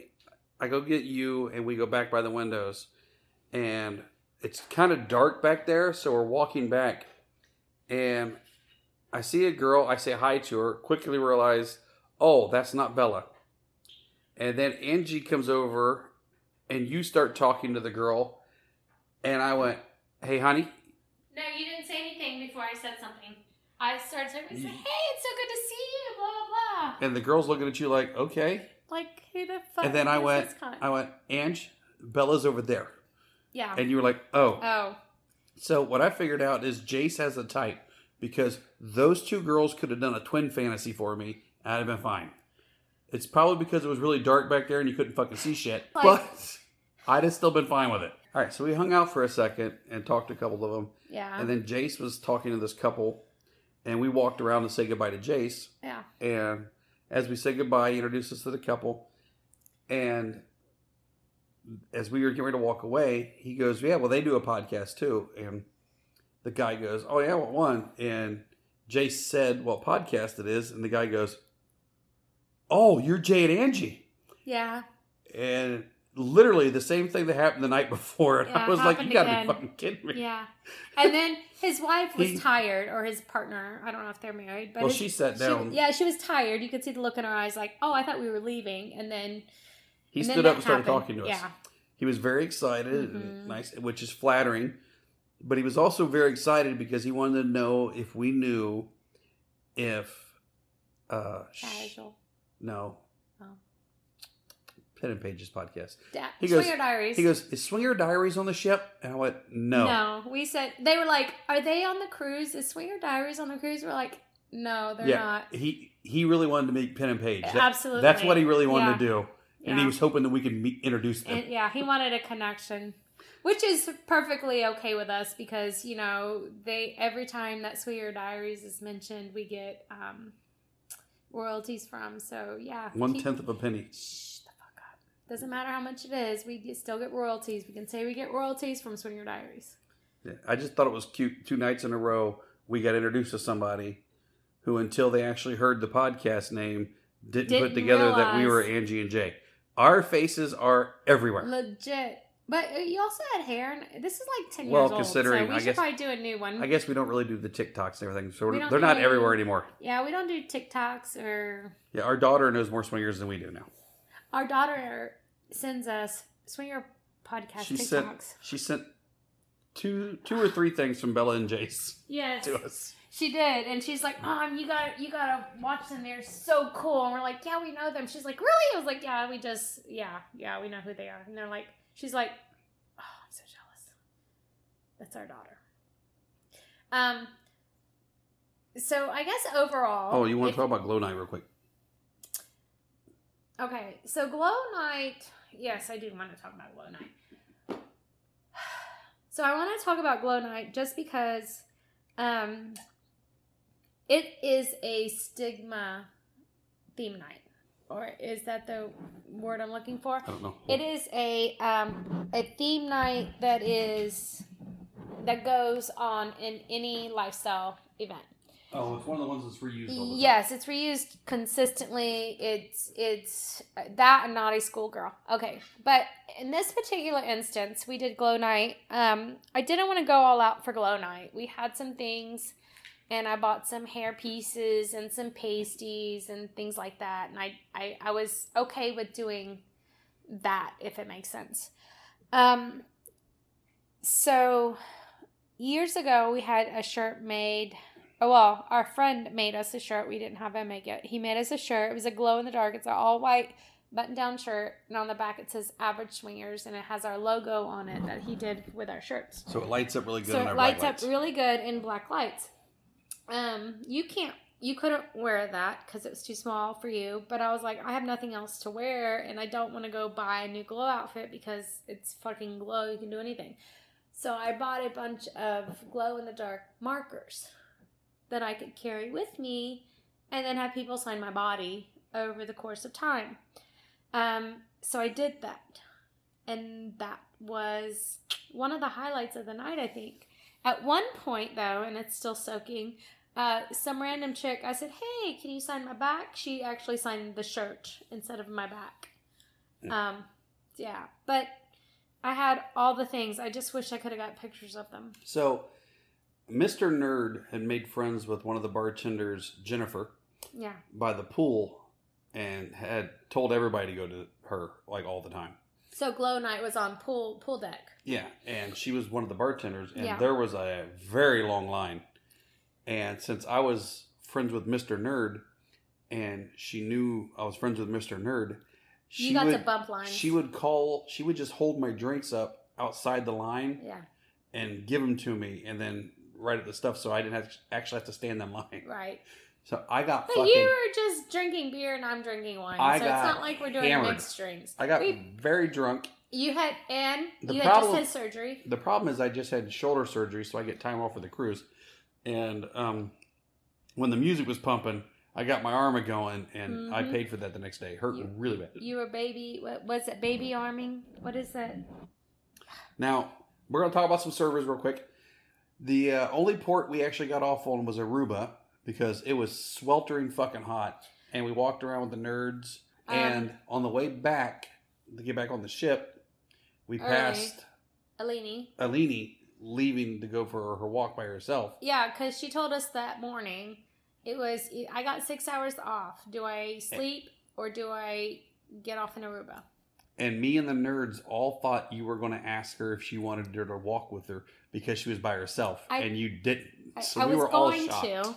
I go get you and we go back by the windows. And it's kind of dark back there. So we're walking back and I see a girl. I say hi to her, quickly realize, oh, that's not Bella. And then Angie comes over and you start talking to the girl. And I went, hey, honey. No, you didn't say anything before I said something. I started talking. Said, mm. "Hey, it's so good to see you." Blah blah blah. And the girl's looking at you like, okay. Like who the fuck? And then I went. I went, Ange, Bella's over there. yeah. And you were like, oh. oh. So what I figured out is Jace has a type because those two girls could have done a twin fantasy for me. and I'd have been fine. It's probably because it was really dark back there and you couldn't fucking see shit. Like- but I'd have still been fine with it. All right, so we hung out for a second and talked to a couple of them, Yeah. and then Jace was talking to this couple, and we walked around to say goodbye to Jace. yeah. And as we said goodbye, he introduced us to the couple. And as we were getting ready to walk away, he goes, Yeah, well, they do a podcast too. And the guy goes, Oh, yeah, what one? And Jace said, What podcast it is? And the guy goes, Oh, you're Jay and Angie. Yeah. And literally the same thing that happened the night before. And Yeah, I was like, You gotta again. be fucking kidding me. Yeah. And then his wife was He- tired, or his partner. I don't know if they're married, but Well, his- she sat she- down. yeah, she was tired. You could see the look in her eyes, like, "Oh, I thought we were leaving," and then He and stood that up and started happened. talking to us. Yeah. He was very excited Mhm. and nice, which is flattering. But he was also very excited because he wanted to know if we knew if uh sh- Casual. no Oh. Pen and Pages podcast. Da- He goes- Swinger Diaries. He goes, "Is Swinger Diaries on the ship?" And I went, "No." No, we said they were like, "Are they on the cruise? Is Swinger Diaries on the cruise?" We're like, "No, they're yeah, not." he he really wanted to meet Pen and Page. That- Absolutely. that's what he really wanted Yeah. to do, and he was hoping that we could meet, introduce them. And yeah, he wanted a connection, which is perfectly okay with us because you know they every time that Swinger Diaries is mentioned, we get um, royalties from. So yeah, one tenth of a penny. Shh the fuck up. Doesn't matter how much it is, we get, still get royalties. We can say we get royalties from Swinger Diaries. Yeah, I just thought it was cute. Two nights in a row, we got introduced to somebody who, until they actually heard the podcast name, didn't, Didn't put together that we were. Angie and Jay. Our faces are everywhere. Legit. But uh, you also had hair, and this is like ten Well, years old. Well, considering, so we I should guess- probably do a new one. I guess we don't really do the TikToks and everything, so they're not everywhere anymore. yeah, we don't do TikToks or Yeah, our daughter knows more swingers than we do now. our daughter sends us swinger podcast She TikToks. sent she sent two two or three things from Bella and Jace yes, to us. she did, and she's like, "Mom, you got you gotta watch them. They're so cool." And we're like, "Yeah, we know them." She's like, "Really?" I was like, "Yeah, we just yeah yeah we know who they are." And they're like, she's like, "Oh, I'm so jealous." That's our daughter. Um. So I guess overall. Oh, you want to talk about Glow Night real quick? Okay, so Glow Night. Yes, I do want to talk about Glow Night. So I want to talk about Glow Night just because um, it is a stigma theme night, or is that the word I'm looking for? I don't know. It is a um, a theme night that is that goes on in any lifestyle event. Oh, it's one of the ones that's reused. Yes, it's reused consistently. It's it's that and naughty schoolgirl. Okay, but in this particular instance, we did glow night. Um, I didn't want to go all out for glow night. We had some things, and I bought some hair pieces and some pasties and things like that. And I I, I was okay with doing that if it makes sense. Um, so years ago, we had a shirt made. Oh well, our friend made us a shirt. We didn't have him make it. He made us a shirt. It was a glow in the dark. It's an all white button down shirt, and on the back it says Average Swingers, and it has our logo on it that he did with our shirts. So it lights up really good So it lights up lights. really good in black lights. Um, you can't, you couldn't wear that because it was too small for you. But I was like, I have nothing else to wear, and I don't want to go buy a new glow outfit because it's fucking glow. You can do anything. So I bought a bunch of glow in the dark markers that I could carry with me, and then have people sign my body over the course of time. Um, so I did that, and that was one of the highlights of the night, I think. At one point, though, and it's still soaking, uh, some random chick, I said, Hey, can you sign my back? She actually signed the shirt instead of my back. Um, yeah, but I had all the things. I just wish I could have got pictures of them. So, Mr. Nerd had made friends with one of the bartenders, Jennifer, Yeah. by the pool, and had told everybody to go to her like all the time. So Glow Night was on pool pool deck. Yeah, and she was one of the bartenders, and Yeah. there was a very long line. And since I was friends with Mr. Nerd, and she knew I was friends with Mr. Nerd, she You got would to bump lines. she would call. She would just hold my drinks up outside the line, Yeah. and give them to me, and then write at the stuff so I didn't have actually have to stand in line. Right. So I got But fucking. you were just drinking beer and I'm drinking wine. I so it's not like we're doing hammered. mixed drinks. I got We- very drunk. you had and The you problem- had just had surgery. The problem is I just had shoulder surgery, so I get time off for the cruise. And um, when the music was pumping, I got my arm a going, and I Mhm. paid for that the next day. Hurt You- really bad. You were baby what was it, baby arming? What is that? Now we're gonna talk about some servers real quick. The uh, only port we actually got off on was Aruba because it was sweltering fucking hot, and we walked around with the nerds. Um, and on the way back to get back on the ship, we Early. passed Alini. Alini leaving to go for her walk by herself. Yeah, because she told us that morning it was I got six hours off. Do I sleep or do I get off in Aruba? And me and the nerds all thought you were going to ask her if she wanted her to walk with her because she was by herself, I- and you didn't. I, So I we was were all going shocked. to.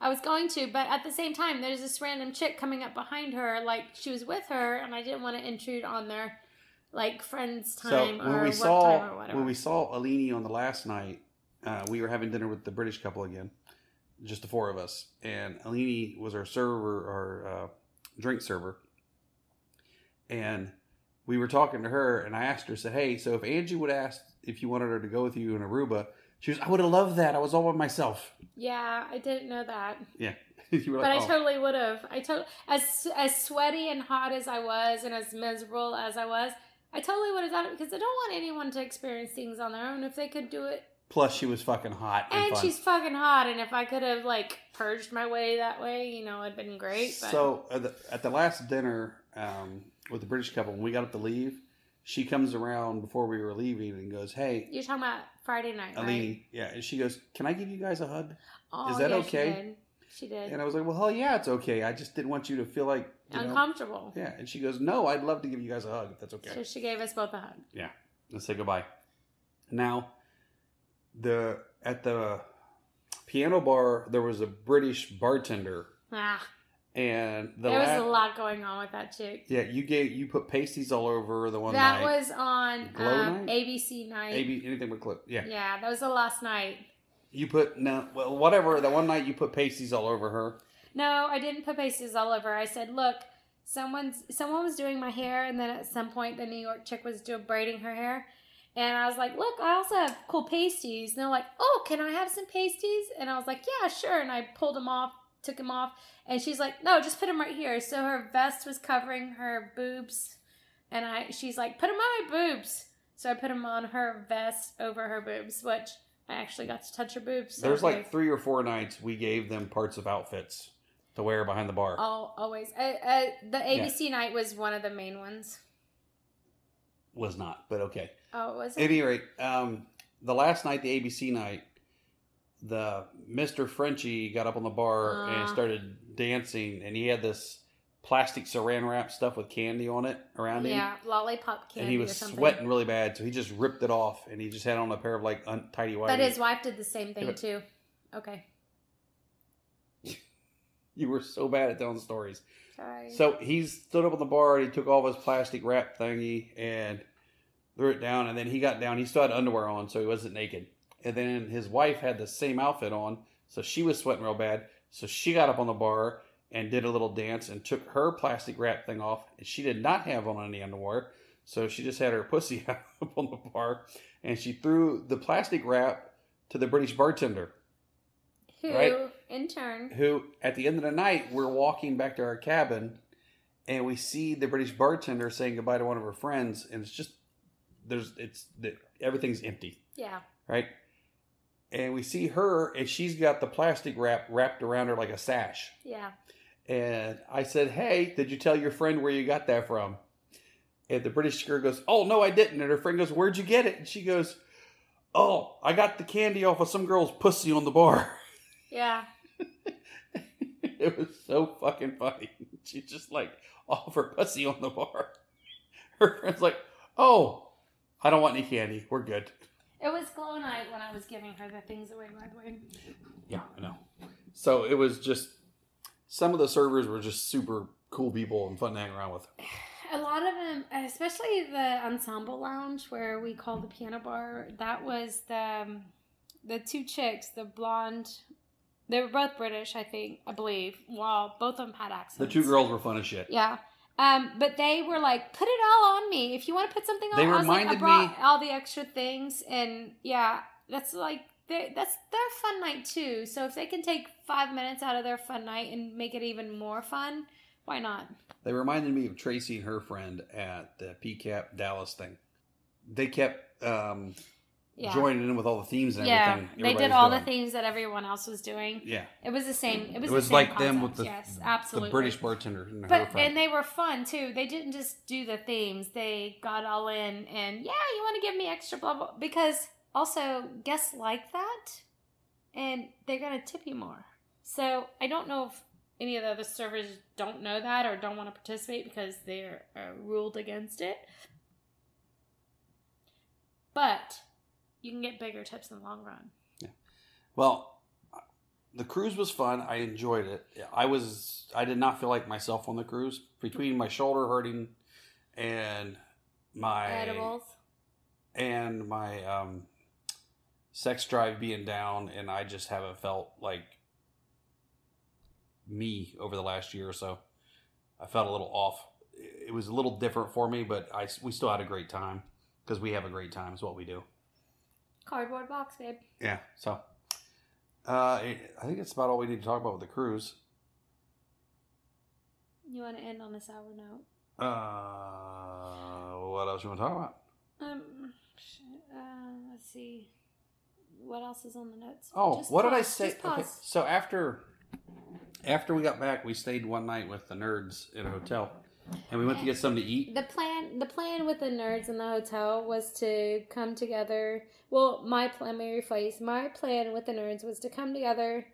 I was going to, but at the same time, there's this random chick coming up behind her, like she was with her, and I didn't want to intrude on their like friends' time So when or we work saw time or whatever. when we saw Alini on the last night, uh, we were having dinner with the British couple again, just the four of us, and Alini was our server, our uh, drink server, and we were talking to her, and I asked her, said, "Hey, so if Angie would ask if you wanted her to go with you in Aruba, she was, I would have loved that. I was all by myself." yeah, I didn't know that, Yeah, but I "Oh." totally would have. I told as as sweaty and hot as I was, and as miserable as I was, I totally would have done it because I don't want anyone to experience things on their own. If they could do it Plus, she was fucking hot and, and she's fucking hot and if i could have like purged my way that way you know it'd been great but So at the, at the last dinner um, with the British couple, when we got up to leave, she comes around before we were leaving and goes, "Hey, you're talking about friday night right yeah," and she goes, "Can I give you guys a hug?" oh, is that yeah, okay? she did, she did. And I was like, "Well, hell yeah, it's okay. I just didn't want you to feel like you know." uncomfortable Yeah, and she goes, "No, I'd love to give you guys a hug if that's okay." so she gave us both a hug Yeah, Let's say goodbye. Now, the at the piano bar there was a British bartender, ah, and the there was la- a lot going on with that chick Yeah, you gave you put pasties all over the one that night. was on um, night? abc night Maybe anything but clip. Yeah. yeah that was the last night You put no well whatever, that one night you put pasties all over her. No, I didn't put pasties all over. I said, "Look, someone's someone was doing my hair, and then at some point the New York chick was doing braiding her hair." And I was like, "Look, I also have cool pasties." And they're like, "Oh, can I have some pasties?" And I was like, "Yeah, sure." And I pulled them off, took him off, and she's like, "No, just put him right here." So her vest was covering her boobs, and I she's like, "Put him on my boobs." So I put him on her vest over her boobs, which I actually got to touch her boobs. So There's like three or four nights we gave them parts of outfits to wear behind the bar. Oh, always. Uh, uh, the ABC night was one of the main ones. Was not, but okay. Oh, was At it? any rate, um, the last night, the ABC night, the Mr. Frenchy got up on the bar and Ah. started dancing, and he had this plastic saran wrap stuff with candy on it around him. Yeah, lollipop candy and he was sweating really bad, so he just ripped it off, and he just had on a pair of like untidy white. But his wife did the same thing too. Okay, You were so bad at telling stories. sorry. So he stood up on the bar and he took off his plastic wrap thingy and threw it down. And then he got down. He still had underwear on, so he wasn't naked. And then his wife had the same outfit on, so she was sweating real bad. So she got up on the bar and did a little dance and took her plastic wrap thing off. And she did not have on any underwear, so she just had her pussy up on the bar. And she threw the plastic wrap to the British bartender Who, right. in turn, who at the end of the night we're walking back to our cabin and we see the british bartender saying goodbye to one of her friends and it's just there's it's the, everything's empty yeah, right and we see her and she's got the plastic wrap wrapped around her like a sash yeah. and i said hey did you tell your friend where you got that from and the british girl goes oh no i didn't and her friend goes where'd you get it and she goes oh i got the candy off of some girl's pussy on the bar Yeah, it was so fucking funny. She just like off her pussy on the bar. Her friend's like, "Oh, I don't want any candy. We're good." It was glow night when I was giving her the things away. By the way, Yeah, I know. So it was just some of the servers were just super cool people and fun to hang around with. a lot of them, especially the ensemble lounge where we call the piano bar. That was the um, the two chicks, the blonde. They were both British, I think, I believe. Well, both of them had accents. The two girls were fun as shit. Yeah. Um, but they were like, put it all on me. If you want to put something on, They I was like, I reminded brought me- all the extra things, and yeah, that's like that's their fun night too. So if they can take five minutes out of their fun night and make it even more fun, why not? They reminded me of Tracy and her friend at the PCAP Dallas thing. They kept um, Yeah, joining in with all the themes and yeah. everything. They did all doing. the themes that everyone else was doing. Yeah, It was the same. It was, it the was same like them with the yes, absolutely the British bartender and But and they were fun too. They didn't just do the themes. They got all in and yeah, you want to give me extra blah blah because also guests like that and they're gonna tip you more. So I don't know if any of the other servers don't know that or don't want to participate because they're uh, ruled against it. But you can get bigger tips in the long run. Yeah. Well, the cruise was fun. I enjoyed it. I was I did not feel like myself on the cruise between my shoulder hurting and my Edibles. and my um, sex drive being down, and I just haven't felt like me over the last year or so. I felt a little off. It was a little different for me, but I we still had a great time because we have a great time. Is what we do. Cardboard box, babe. Yeah. So, uh, I think it's about all we need to talk about with the cruise. You want to end on a sour note? Uh, what else you want to talk about? Um, uh, let's see. What else is on the notes? Oh, Just what did I say? pause. Okay, so after after we got back, we stayed one night with the nerds in a hotel, and we went to get something to eat. The plan, the plan with the nerds in the hotel was to come together. Well, my plan, let me rephrase. My plan with the nerds was to come together,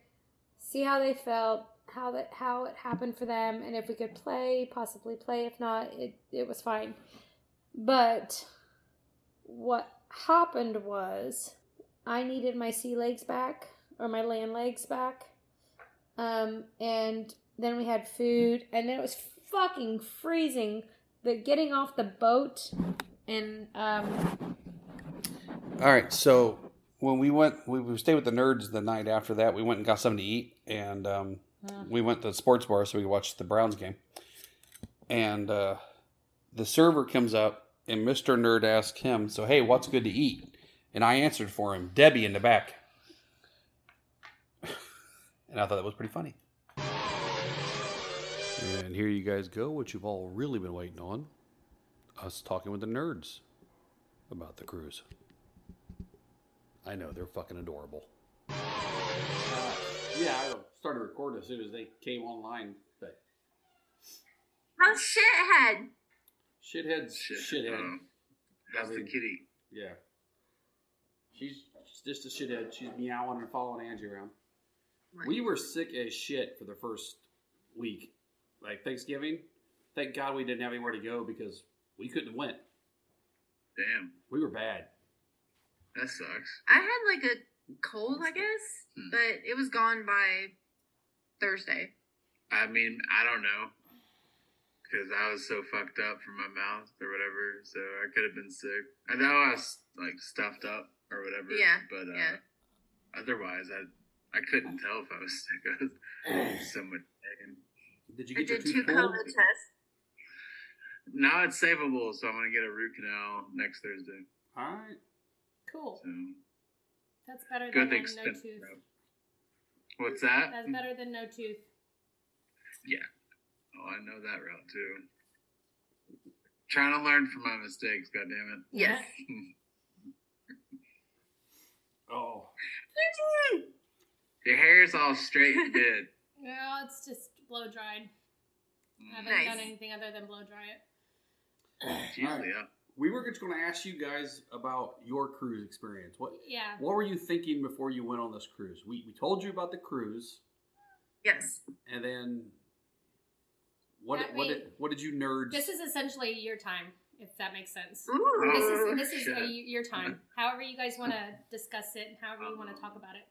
see how they felt, how that how it happened for them, and if we could play, possibly play. If not, it it was fine. But what happened was I needed my sea legs back or my land legs back. Um, and then we had food, and then it was fucking freezing. The getting off the boat and um, All right, so when we went, we, we stayed with the nerds the night after that. We went and got something to eat, and um, we went to the sports bar so we could watch the Browns game. And uh, the server comes up, and Mister Nerd asks him, "So hey, what's good to eat?" And I answered for him, Debbie in the back. and I thought that was pretty funny. And here you guys go, what you've all really been waiting on. Us talking with the nerds about the cruise. I know, they're fucking adorable. yeah, I started recording as soon as they came online. But How's shithead? shithead's shithead. Um, that's the kitty. Yeah. She's just a shithead. She's meowing and following Angie around. We were sick as shit for the first week. Like Thanksgiving. Thank God we didn't have anywhere to go because we couldn't have went. Damn, We were bad. that sucks. I had like a cold, I guess, Hmm. but it was gone by Thursday. I mean, I don't know. Because I was so fucked up from my mouth or whatever, so I could have been sick. I know I was like stuffed up or whatever. Yeah, But uh, yeah. otherwise, I I couldn't tell if I was sick. I was so much pain. Did you I get your did two tooth pulled? COVID tests. Now it's savable, so I'm gonna get a root canal next Thursday. All right. cool. So That's better good than no expense. tooth. What's that? That's better than no tooth. Yeah. Oh, I know that route too. Trying to learn from my mistakes. God damn it. Yes. Oh. Your hair's all straight and good. Yeah, it's just blow dried. I haven't Nice. done anything other than blow dry it. It's usually up. We were just going to ask you guys about your cruise experience. What Yeah. What were you thinking before you went on this cruise? We, we told you about the cruise, Yes. and then what That what made- did what did you nerds? This is essentially your time, if that makes sense. Ooh. This is this is a, your time. However you guys want to discuss it, and however you want to talk about it.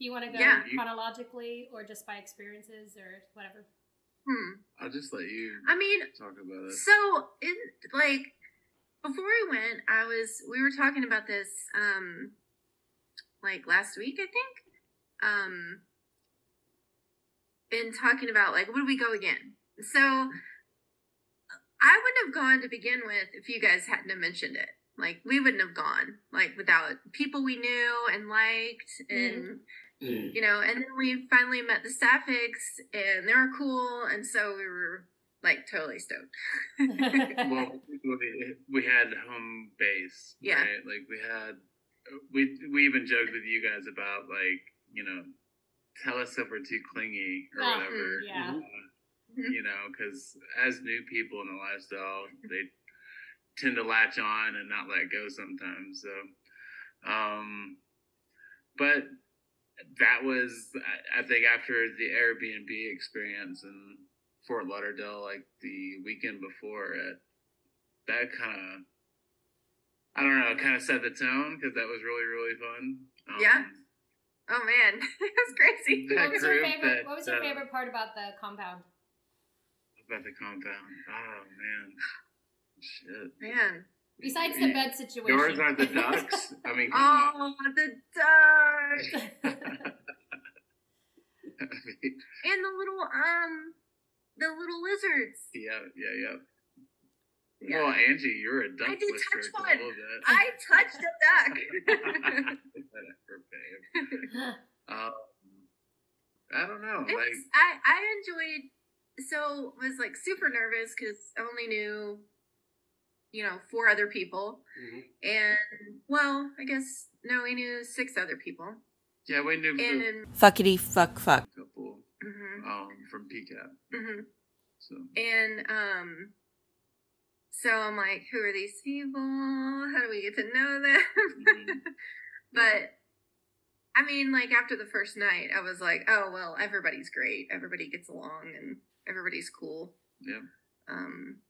If you want to go Yeah. Chronologically or just by experiences or whatever. Hmm. I'll just let you I mean, talk about it. So in like before we went, I was we were talking about this um like last week, I think. Um in talking about like would we go again? So I wouldn't have gone to begin with if you guys hadn't have mentioned it. Like we wouldn't have gone like without people we knew and liked and you know, and then we finally met the Sapphics and they were cool and so we were like totally stoked. well, we, we had home base. Yeah. Right? Like we had, we we even joked with you guys about like you know, tell us if we're too clingy or Ah, whatever. yeah. Uh, you know, because as new people in the lifestyle, they tend to latch on and not let go sometimes. So, um, but that was, I, I think, after the Airbnb experience in Fort Lauderdale, like the weekend before it, that kind of, I don't know, kind of set the tone because that was really, really fun. Um, Yeah. Oh man, it was crazy. What was your favorite? that, what was your uh, favorite part about the compound? About the compound. Oh, man. Shit. Man. Besides the bed situation. Yours aren't the ducks. I mean. Oh, the ducks. And the little um, the little lizards. yeah, yeah, yeah. Yeah. Well, Angie, you're a duck I did whisperer touch one. I touched a duck. Um, I don't know. Like, I I enjoyed. So was like super nervous because I only knew, you know, four other people, and well, I guess no, we knew six other people, yeah, we knew and Fuckity fuck fuck. a couple mhm, um, from PCAP. Mm-hmm. So, And um so I'm like, who are these people? How do we get to know them? Mhm. but I mean, like after the first night, I was like, oh well, everybody's great. Everybody gets along and everybody's cool. yeah. Um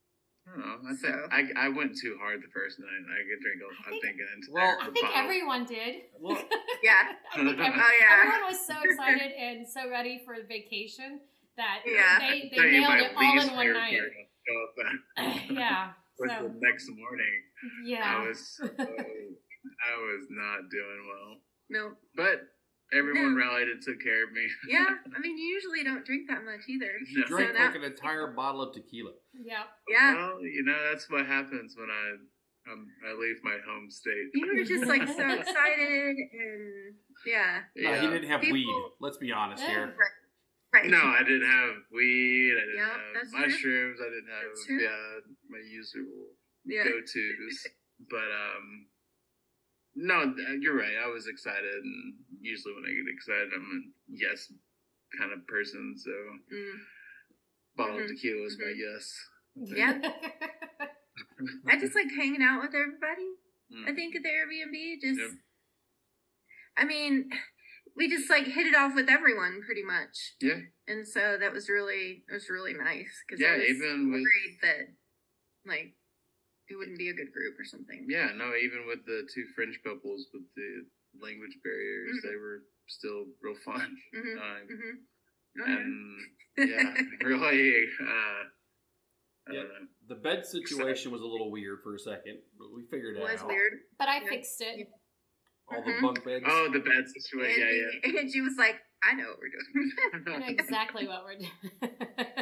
I don't know. I think I, I went too hard the first night. I could drink. a- I I think- think an entire Well- I think bottle. everyone did. Well- yeah. I think every- Oh yeah. Everyone was so excited and so ready for vacation that Yeah. they, they Tell you, nailed my it all in one night. part of the- yeah. was So the next morning. yeah. I was so, I was not doing well. No. But everyone No. rallied and took care of me. Yeah. I mean you usually don't drink that much either. No. So Drank that- like an entire bottle of tequila. yeah. Yeah. Well, you know that's what happens when I um, I leave my home state. You were just like so excited and yeah. Uh, he didn't have People- weed. Let's be honest here. Right. No, I didn't have weed. I didn't Yeah, have that's true. mushrooms. I didn't have yeah my usual Yeah. go tos. But um, no, you're right. I was excited, and usually when I get excited, I'm a yes kind of person. So Mm. bottle Mhm. of tequila is my Mhm. yes. Yeah. I just like hanging out with everybody. Mm. I think at the Airbnb, just, Yep. I mean, we just like hit it off with everyone pretty much, Yeah, and so that was really it was really nice because Yeah, I was even with- that like it wouldn't be a good group or something. yeah. No, even with the two French couples with the language barriers, Mhm. they were still real fun. hmm Uh, hmm Oh, yeah. and yeah, really. Uh, Yeah. The bed situation was a little weird for a second, but we figured it it was out. weird. but I Yeah. fixed it. All the Mhm. bunk beds. Oh, the bed situation. Yeah, yeah. And, and she was like, "I know what we're doing." I know exactly what we're doing.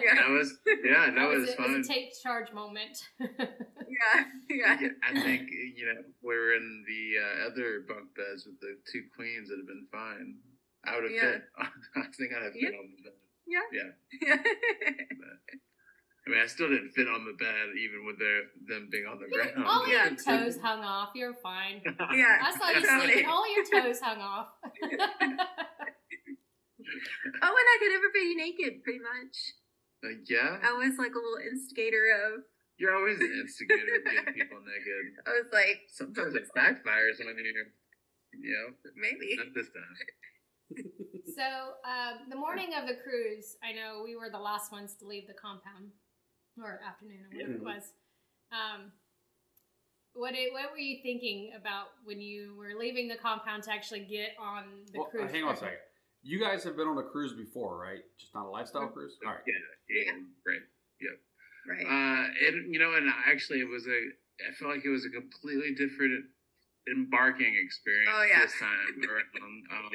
Yeah. That was yeah, that, was, it fun. was a take charge moment. yeah, yeah. Yeah, I think you know we were in the uh, other bunk beds with the two queens that have been fine. I would have Yeah. fit. I think I'd have fit Yeah. on the bed. Yeah. Yeah, but, I mean, I still didn't fit on the bed even with their them being on the Your- ground. all Yeah. your toes hung off. You're fine. yeah. I saw you Totally. sleeping. All your toes hung off. Oh, and I could everybody naked, pretty much. Uh, yeah, I was like a little instigator of. you're always an instigator of getting people naked. I was like, Sometimes it backfires when you're, you know, maybe. not this time. so um, the morning of the cruise, I know we were the last ones to leave the compound, or afternoon, or whatever it was. Um, what it, what were you thinking about when you were leaving the compound to actually get on the Well, cruise? hang on a second. You guys have been on a cruise before, right? Just not a lifestyle cruise. All right. Yeah, yeah, right. Right. Uh, and you know, and actually, it was a. I felt like it was a completely different embarking experience Oh, yeah. this time. around. um,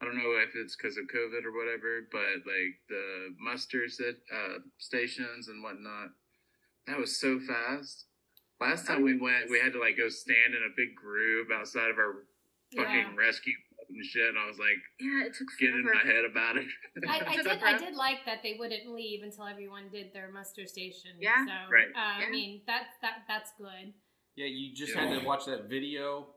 I don't know if it's because of COVID or whatever, but like the muster set, uh, stations and whatnot, that was so fast. Last time we went, we had to like go stand in a big group outside of our fucking Yeah. rescue and shit. And I was like yeah, it took getting in my head about it. I, I did. I did like that they wouldn't leave until everyone did their muster station. Yeah. So, Right. Uh, Yeah. I mean, that that that's good. Yeah, you just Yeah. had to watch that video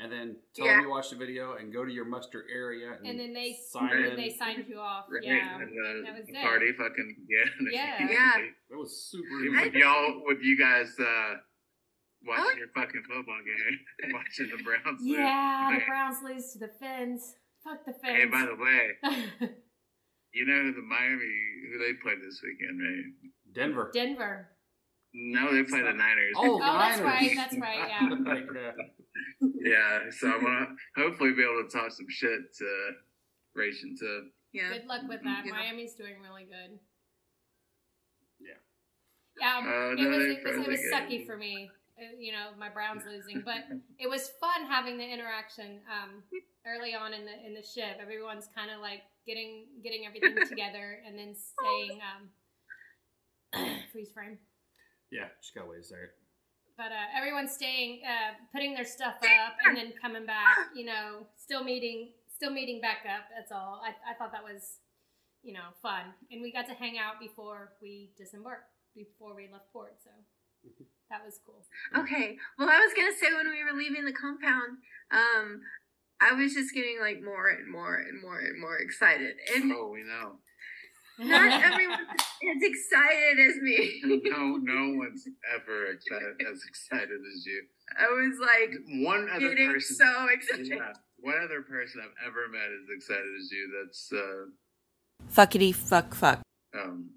and then tell Yeah. them you watched the video and go to your muster area and, And then they sign Right. they signed you off. Right. Yeah. And the, that was the it. party fucking yeah. Yeah. Yeah. It was super With y'all, with you guys uh, watching your fucking football game, watching the Browns. lose. Yeah, the Browns lose to the Fins. Fuck the Fins. Hey, by the way, you know who the Miami who they played this weekend, right? Denver. Denver. No, they played the Niners. Oh, Oh, that's right. That's right. Yeah. Uh, Yeah, so I'm gonna hopefully be able to talk some shit to Ration to. Yeah. Good luck with that. Yeah. Miami's doing really good. Yeah. Yeah, um, Uh, it no, was it was, it was sucky good. for me. You know, my Browns losing, but it was fun having the interaction um, early on in the in the ship. Everyone's kind of like getting getting everything together, and then saying um, freeze frame. yeah, just gotta wait a second. But uh, everyone's staying, uh, putting their stuff up, and then coming back. You know, still meeting, still meeting back up. That's all. I, I thought that was, you know, fun, and we got to hang out before we disembarked, before we left port. So that was cool. Okay. Well, I was gonna say when we were leaving the compound, um, I was just getting like more and more and more and more excited, and Oh, we know. not everyone is as excited as me. No, no one's ever excited, as excited as you. I was like One other getting person. so excited. Yeah, one other person I've ever met as excited as you. That's uh, Fuckity fuck fuck. um,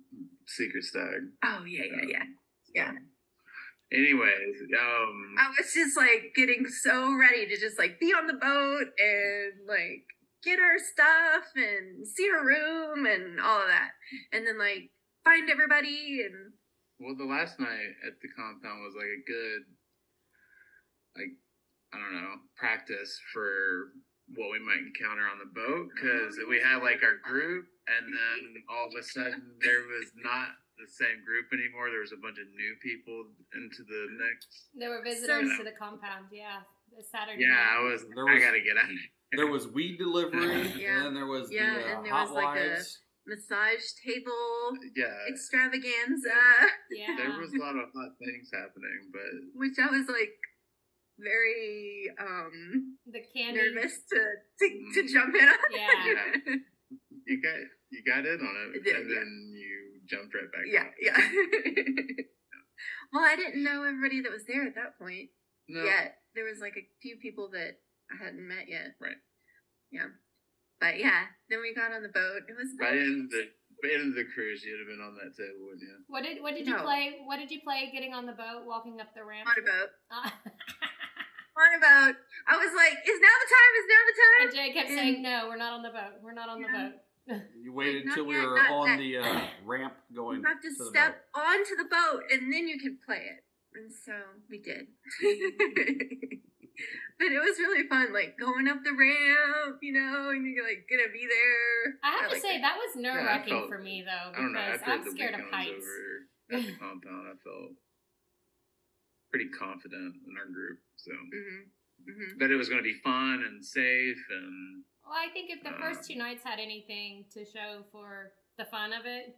Secret Stag. Oh yeah, yeah, yeah. Yeah. Anyways, um, I was just like getting so ready to just like be on the boat and like get our stuff and see her room and all of that. And then like find everybody and well, the last night at the compound was like a good, like, I don't know, practice for what we might encounter on the boat because we had like our group, and then all of a sudden there was not the same group anymore. There was a bunch of new people into the mix. There were visitors So- to the compound. Yeah, the Saturday. Yeah, night. I was. There I gotta get out. There was weed delivery, Yeah. and then there was Yeah, the uh, and there hot was, like, a- massage table Yeah, extravaganza, Yeah. there was a lot of hot things happening, but which I was like very um the candy. nervous to to, to jump in on. Yeah. you got you got in on it, did, and yeah. then you jumped right back. yeah, out. yeah. well, I didn't know everybody that was there at that point No, yet. There was like a few people that I hadn't met yet. Right. Yeah. But yeah, then we got on the boat. It was by the end of the by the end of the cruise, you'd have been on that table, wouldn't you? What did what did you play? What did you play? Getting on the boat, walking up the ramp. on a boat. Uh, On a boat. I was like, "Is now the time? Is now the time?" and Jay kept saying, "No, we're not on the boat. We're not on the boat." You waited until we were on yet. the uh, ramp going You have to to the step onto the boat and then you can play it. And so we did. but it was really fun, like going up the ramp, you know, and you're like gonna be there. I have to say it. that was nerve wracking felt- for me though I don't know. because After I'm the scared of weekend was heights. over at the compound, I felt pretty confident in our group. So Mhm. Mhm. that it was going to be fun and safe, and Well, I think if the first two nights had anything to show for the fun of it,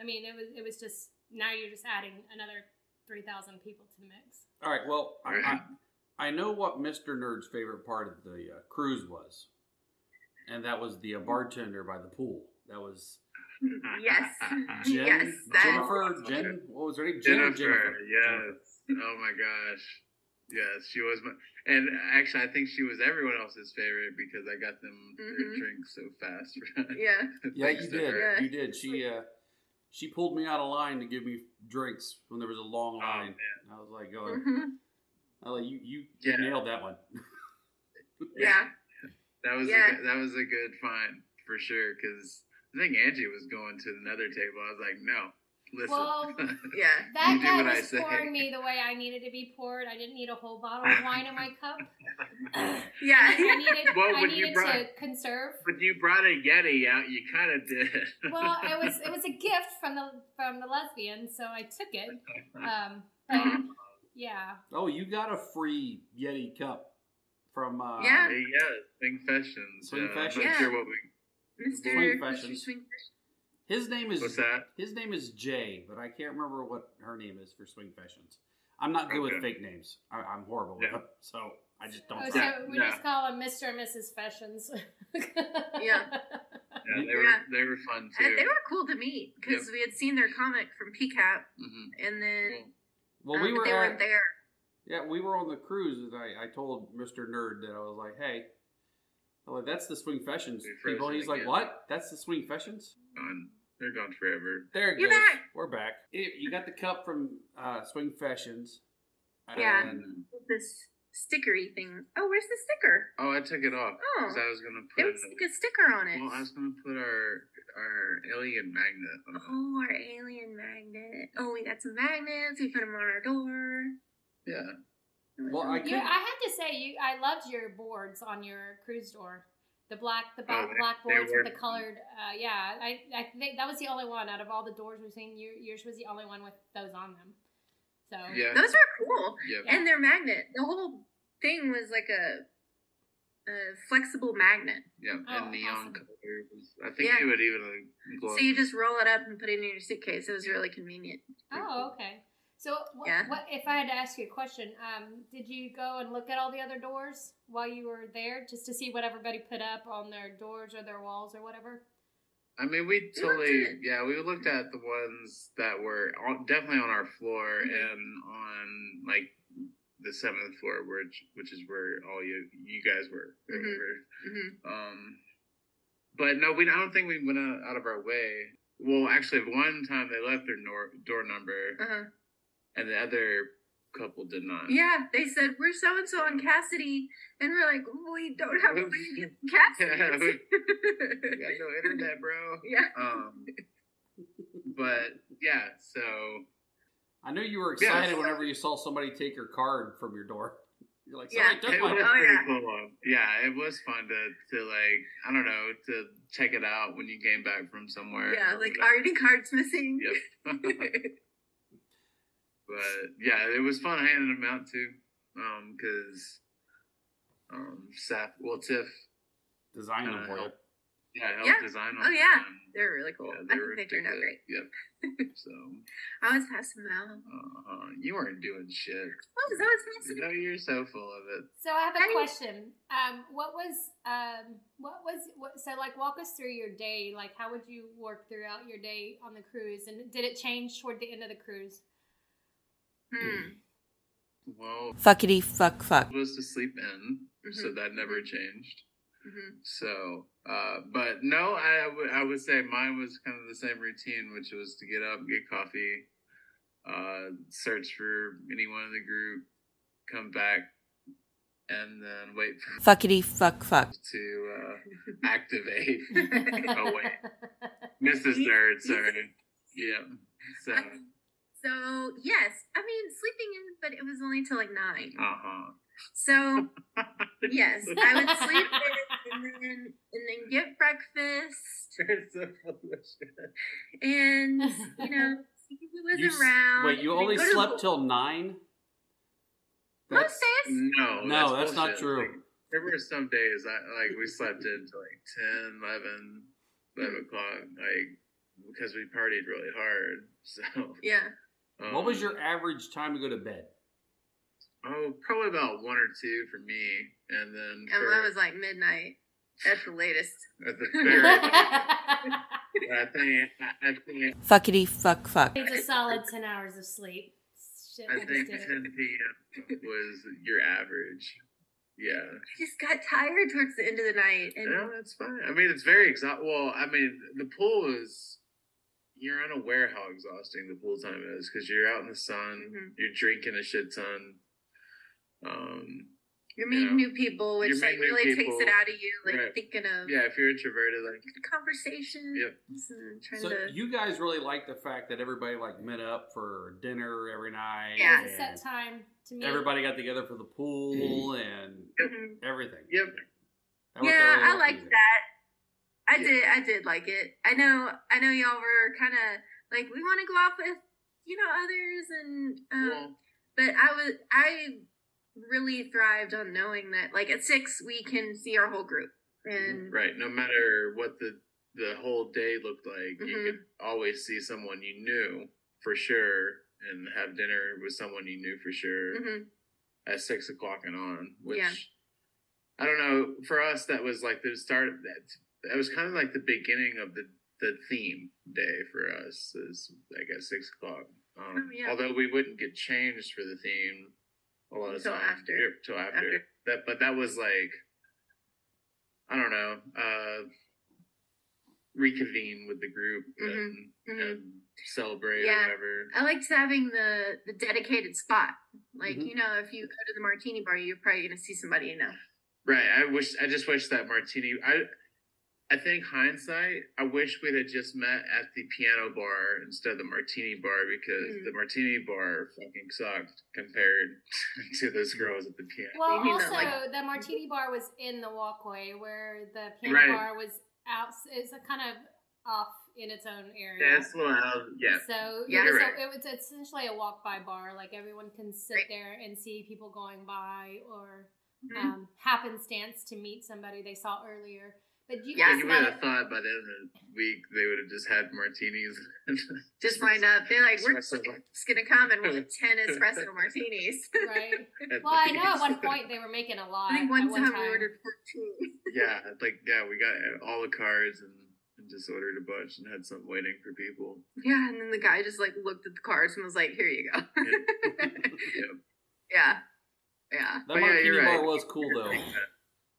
I mean, it was it was just now you're just adding another three thousand people to the mix. All right. Well, I, I, I know what Mister Nerd's favorite part of the uh, cruise was, and that was the uh, bartender by the pool. That was Yes. Jen, yes. That, Jennifer. Jen. What was her name? Jen or Jennifer, Jennifer. yes. Oh my gosh, yes, she was my. And actually, I think she was everyone else's favorite because I got them their Mhm. drinks so fast. Yeah. Yeah, you did. Yeah. You did. She uh, she pulled me out of line to give me drinks when there was a long Oh, line. man. I was like, going, Mhm. I was like, you you Yeah. nailed that one. Yeah. That was Yeah. a, that was a good find for sure because I think Angie was going to another table. I was like, no, listen. Well, Yeah. That You guy what I was say. pouring me the way I needed to be poured. I didn't need a whole bottle of wine in my cup. Yeah. I needed, Well, I you needed brought- to conserve. but you brought a Yeti out. You kind of did. Well, it was it was a gift from the from the lesbian, so I took it. Um, but yeah, Oh, you got a free Yeti cup from. Uh, Yeah. Hey, yeah, Swing Fashions. Swing uh, I'm Fashions. not Yeah. sure what we. Mr. Swing Mr. Fashions. Swing His name is What's that? His name is Jay, but I can't remember what her name is for Swing Fashions. I'm not good with fake names. I, I'm horrible Yeah. with them, so I just don't. oh, so we yeah. just call them Mr. and Mrs. Fashions. Yeah. Yeah, they were Yeah. they were fun And too. they were cool to meet because we had seen their comic from PCAP, Mhm. and then Well, um, we were they at, weren't there. Yeah, we were on the cruise, and I, I told Mr. Nerd that I was like, "Hey, I'm like that's the Swing Fashions people." it He's like, again. "What? That's the Swing Fashions?" Gone. They're gone forever. There it You're goes. back. We're back. You you got the cup from uh, Swing Fashions. Yeah. And This stickery thing. Oh, where's the sticker? Oh, I took it off Oh, because I was gonna they put. would stick a sticker on it. well, I was gonna put our our alien magnet. On it. Oh, our alien magnet. Oh, we got some magnets. We put them on our door. Yeah. Well, I You, could. I have to say, you I loved your boards on your cruise door. The black, the Oh, black, they- black they boards with the colored. Uh, yeah, I, I think that was the only one out of all the doors we've seen. You, yours was the only one with those on them. So Yeah. Those are cool. Yep. And they're magnet. The whole thing was like a, a flexible magnet. Yeah. Oh, and neon awesome. colors. I think Yeah. it would even glow. So you just roll it up and put it in your suitcase. It was really convenient. Oh, okay. So, what, Yeah. what if I had to ask you a question? Um, did you go and look at all the other doors while you were there, just to see what everybody put up on their doors or their walls or whatever? I mean, we totally, yeah, we looked at the ones that were on, definitely on our floor Mhm. and on like the seventh floor, which which is where all you you guys were. or Mhm. whatever. hmm Um, but no, we I don't think we went out, out of our way. Well, actually, one time they left their nor- door number, Uh-huh. And the other couple did not. Yeah, they said we're so and so on Kasidie, and we're like, we don't have a way to get Kasidie. We got no internet, bro. yeah. Um, but yeah, so I knew you were Yeah. excited whenever you saw somebody take your card from your door. You're like, Yeah. it was mine. Oh, pretty yeah. cool. Yeah, it was fun to to like I don't know to check it out when you came back from somewhere. Yeah, like whatever. are any cards missing? Yep. But yeah, it was fun handing them out too, um, because um, Seth, well, Tiff, Design them Uh, for you. help. yeah, helped Yeah. design them. Oh, yeah. and, They're really cool. yeah, I think they turned out great. Yep. so I was passing them out. uh, you weren't doing shit. What was I was passing No, you're so full of it. So I have How a you- question. Um, what was um, what was what? So like, walk us through your day. Like, how would you work throughout your day on the cruise, and did it change toward the end of the cruise? Hmm. Well, Fuckity fuck fuck. was to sleep in, so Mhm. that never changed. hmm So, uh, but no, I would say mine was kind of the same routine, which was to get up, get coffee, uh, search for anyone in the group, come back, and then wait for Fuckity fuck fuck. to uh, activate. Oh, wait. Mrs. You- Nerd, you sorry. Yeah. So, So yes, I mean sleeping in, but it was only till like nine. uh huh. So yes, I would sleep in and then and then get breakfast, and you know see who was You s- around. Wait, you only go to slept till nine? most days. No, No, that's not true. Like, there were some days I like we slept into like 10, 11, 11 o'clock, like because we partied really hard. So Yeah, um, What was your average time to go to bed? Oh, probably about one or two for me, and then and for, was like midnight at the latest. at the very I think I think Fuckity fuck fuck. It's a solid ten hours of sleep. Shit, I I think 10 p.m. was your average. Yeah. I just got tired towards the end of the night, and Yeah, that's fine. I mean, it's very exhausting. Well, I mean, the pool is. You're unaware how exhausting the pool time is because you're out in the sun, Mhm. you're drinking a shit ton. Um, You're meeting know, new people, which like meeting new really takes it out of you, like Right. thinking of Yeah, if you're introverted, like conversations Yep. So to. you guys really like the fact that everybody like met up for dinner every night. Yeah. It's a set time to meet. Everybody got together for the pool and Mhm. everything. Yep. That Yeah, really I well for liked that. I Yeah. did. I did like it. I know. I know y'all were kind of like we want to go off with you know others, and um, Well, but I was I really thrived on knowing that like at six we can see our whole group, and right. No matter what the the whole day looked like, you Mhm. could always see someone you knew for sure, and have dinner with someone you knew for sure Mhm. at six o'clock and on. Which Yeah. I don't know. For us, that was like the start. Of that that was kind of like the beginning of the the theme day for us. Is like at six o'clock. Um, Oh, yeah. Although we wouldn't get changed for the theme a lot of times. after. Yeah, till after. After. That, but that was like I don't know. Uh, reconvene with the group Mhm. and, Mhm. and celebrate Yeah. or whatever. I liked having the the dedicated spot. Like Mm-hmm. Mhm. you know, if you go to the martini bar, you're probably gonna see somebody you know. Right. I wish. I just wish that martini. I. I think hindsight. I wish we'd have just met at the piano bar instead of the martini bar because Mm. the martini bar fucking sucked compared to those girls at the piano. Well, You mean also like- the martini bar was in the walkway, where the piano Right. bar was out. Is kind of off in its own area. That's it's a little out. Yeah. So Yeah. it, was right. it was essentially a walk by bar. Like everyone can sit Right. there and see people going by or Mhm. um, happenstance to meet somebody they saw earlier. But you Yeah, guys you would have thought by the end of the week they would have just had martinis. Just lined up. They're like, we're Espresso. just gonna come and we'll have ten espresso martinis. right. at Well, I know at one point they were making a lot. I think at one one time we ordered fourteen. Yeah, like yeah, we got all the cards and, and just ordered a bunch and had some waiting for people. Yeah, and then the guy just like looked at the cards and was like, "Here you go." Yeah. yeah, yeah, That But martini you're bar right. was cool though.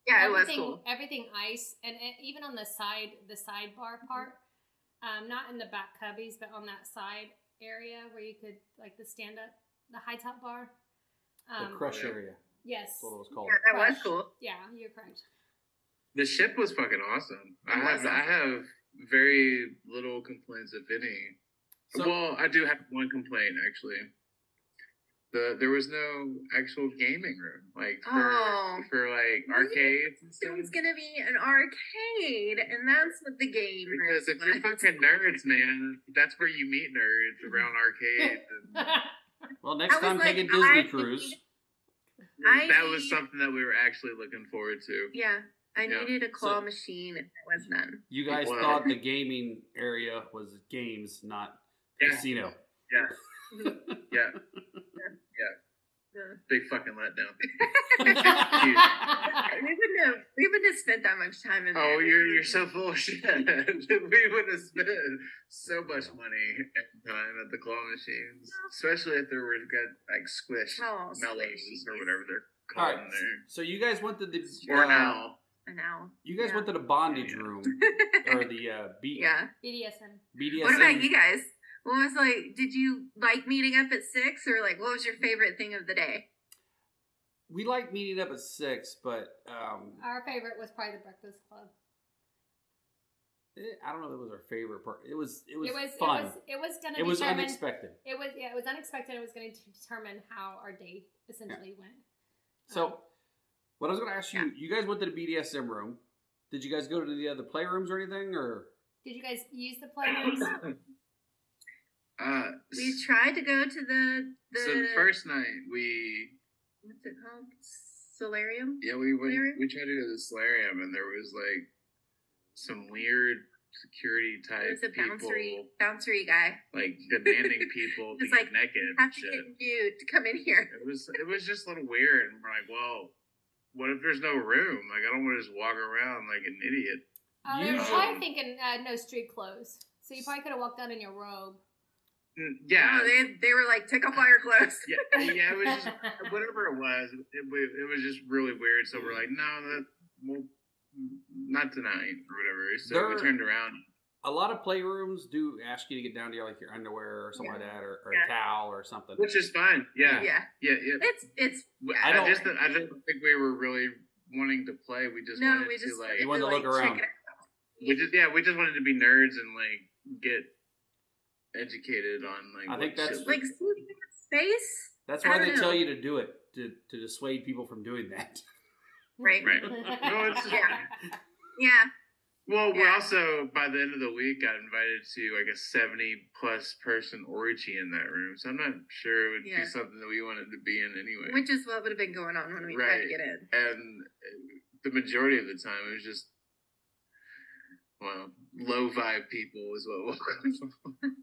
Yeah. It was everything, cool. Everything ice, and, and even on the side, the sidebar part, um, not in the back cubbies, but on that side area where you could like the stand up, the high top bar. The Um, crush area. Yes. That's what it was called. Yeah, that was cool. Yeah, you're correct. The ship was fucking awesome. I have was I have very little complaints, if any. So- well, I do have one complaint actually. The there was no actual gaming room, like for Oh. for like arcades and It stuff. was gonna be an arcade, and that's what the game Because room if you're fucking nerds, man, that's where you meet nerds around arcades. And Well, next time like, take a Disney I- cruise. I that was something that we were actually looking forward to. Yeah, I Yeah. needed a claw So- machine, and there was none. You guys Wow. thought the gaming area was games, not Yeah, casino. yeah, yeah. Yeah. Big fucking letdown. We wouldn't have we wouldn't have spent that much time in there. Oh, you're you're so full of shit. we would have spent so much money and time at the claw machines, especially if there were good like squish Oh, mellows squishy. or whatever they're All called right. in there. So you guys went to the Or uh, now. An owl. You guys Yeah. went to the bondage Yeah. room or the uh, B- Yeah. BDSM. BDSM. What about you guys? What was like? Did you like meeting up at six, or like what was your favorite thing of the day? We like meeting up at six, but um, Our favorite was probably the Breakfast Club. eh, I don't know if it was our favorite part. It was it was, it was fun. It was, it was gonna It was unexpected. It was yeah. It was unexpected. It was going to determine how our day essentially went. So, what I was going to ask you, you guys went to the BDSM room. Did you guys go to the other playrooms or anything, or Did you guys use the playrooms? Uh, We tried to go to the the, so the first night we what's it called? Solarium. yeah we went Solarium? we tried to go to the solarium and there was like some weird security type It was a people bouncery bouncery guy. like demanding people to It's get like, naked Have to shit. get nude to come in here. It was it was just a little weird, and we're like, well, what if there's no room? Like, I don't want to just walk around like an idiot. Oh, they were Usually- probably thinking uh, no street clothes. So you probably could have walked out in your robe. Yeah, Oh, they they were like, take off all your clothes. yeah, yeah. It was just whatever it was. It, it was just really weird. So we're like, no, that well, not tonight or whatever. So we turned around. a lot of playrooms do ask you to get down to like your underwear or something like that, or, or Yeah. a towel or something. which is fine. Yeah, Yeah. yeah, yeah. It's it's But yeah. I, don't- just I didn't think we were really wanting to play. We just no, wanted we to just like You wanted to like, look around. we just yeah we just wanted to be nerds and like get educated on like I think that's- shit- like see space, That's why they know. tell you to do it to to dissuade people from doing that. right? right. No, it's Yeah. Yeah, Well, we're also by the end of the week got invited to like a seventy plus person orgy in that room, so I'm not sure it would Yeah. be something that we wanted to be in anyway. which is what would have been going on when we tried to get in. and the majority of the time it was just well low vibe people is what.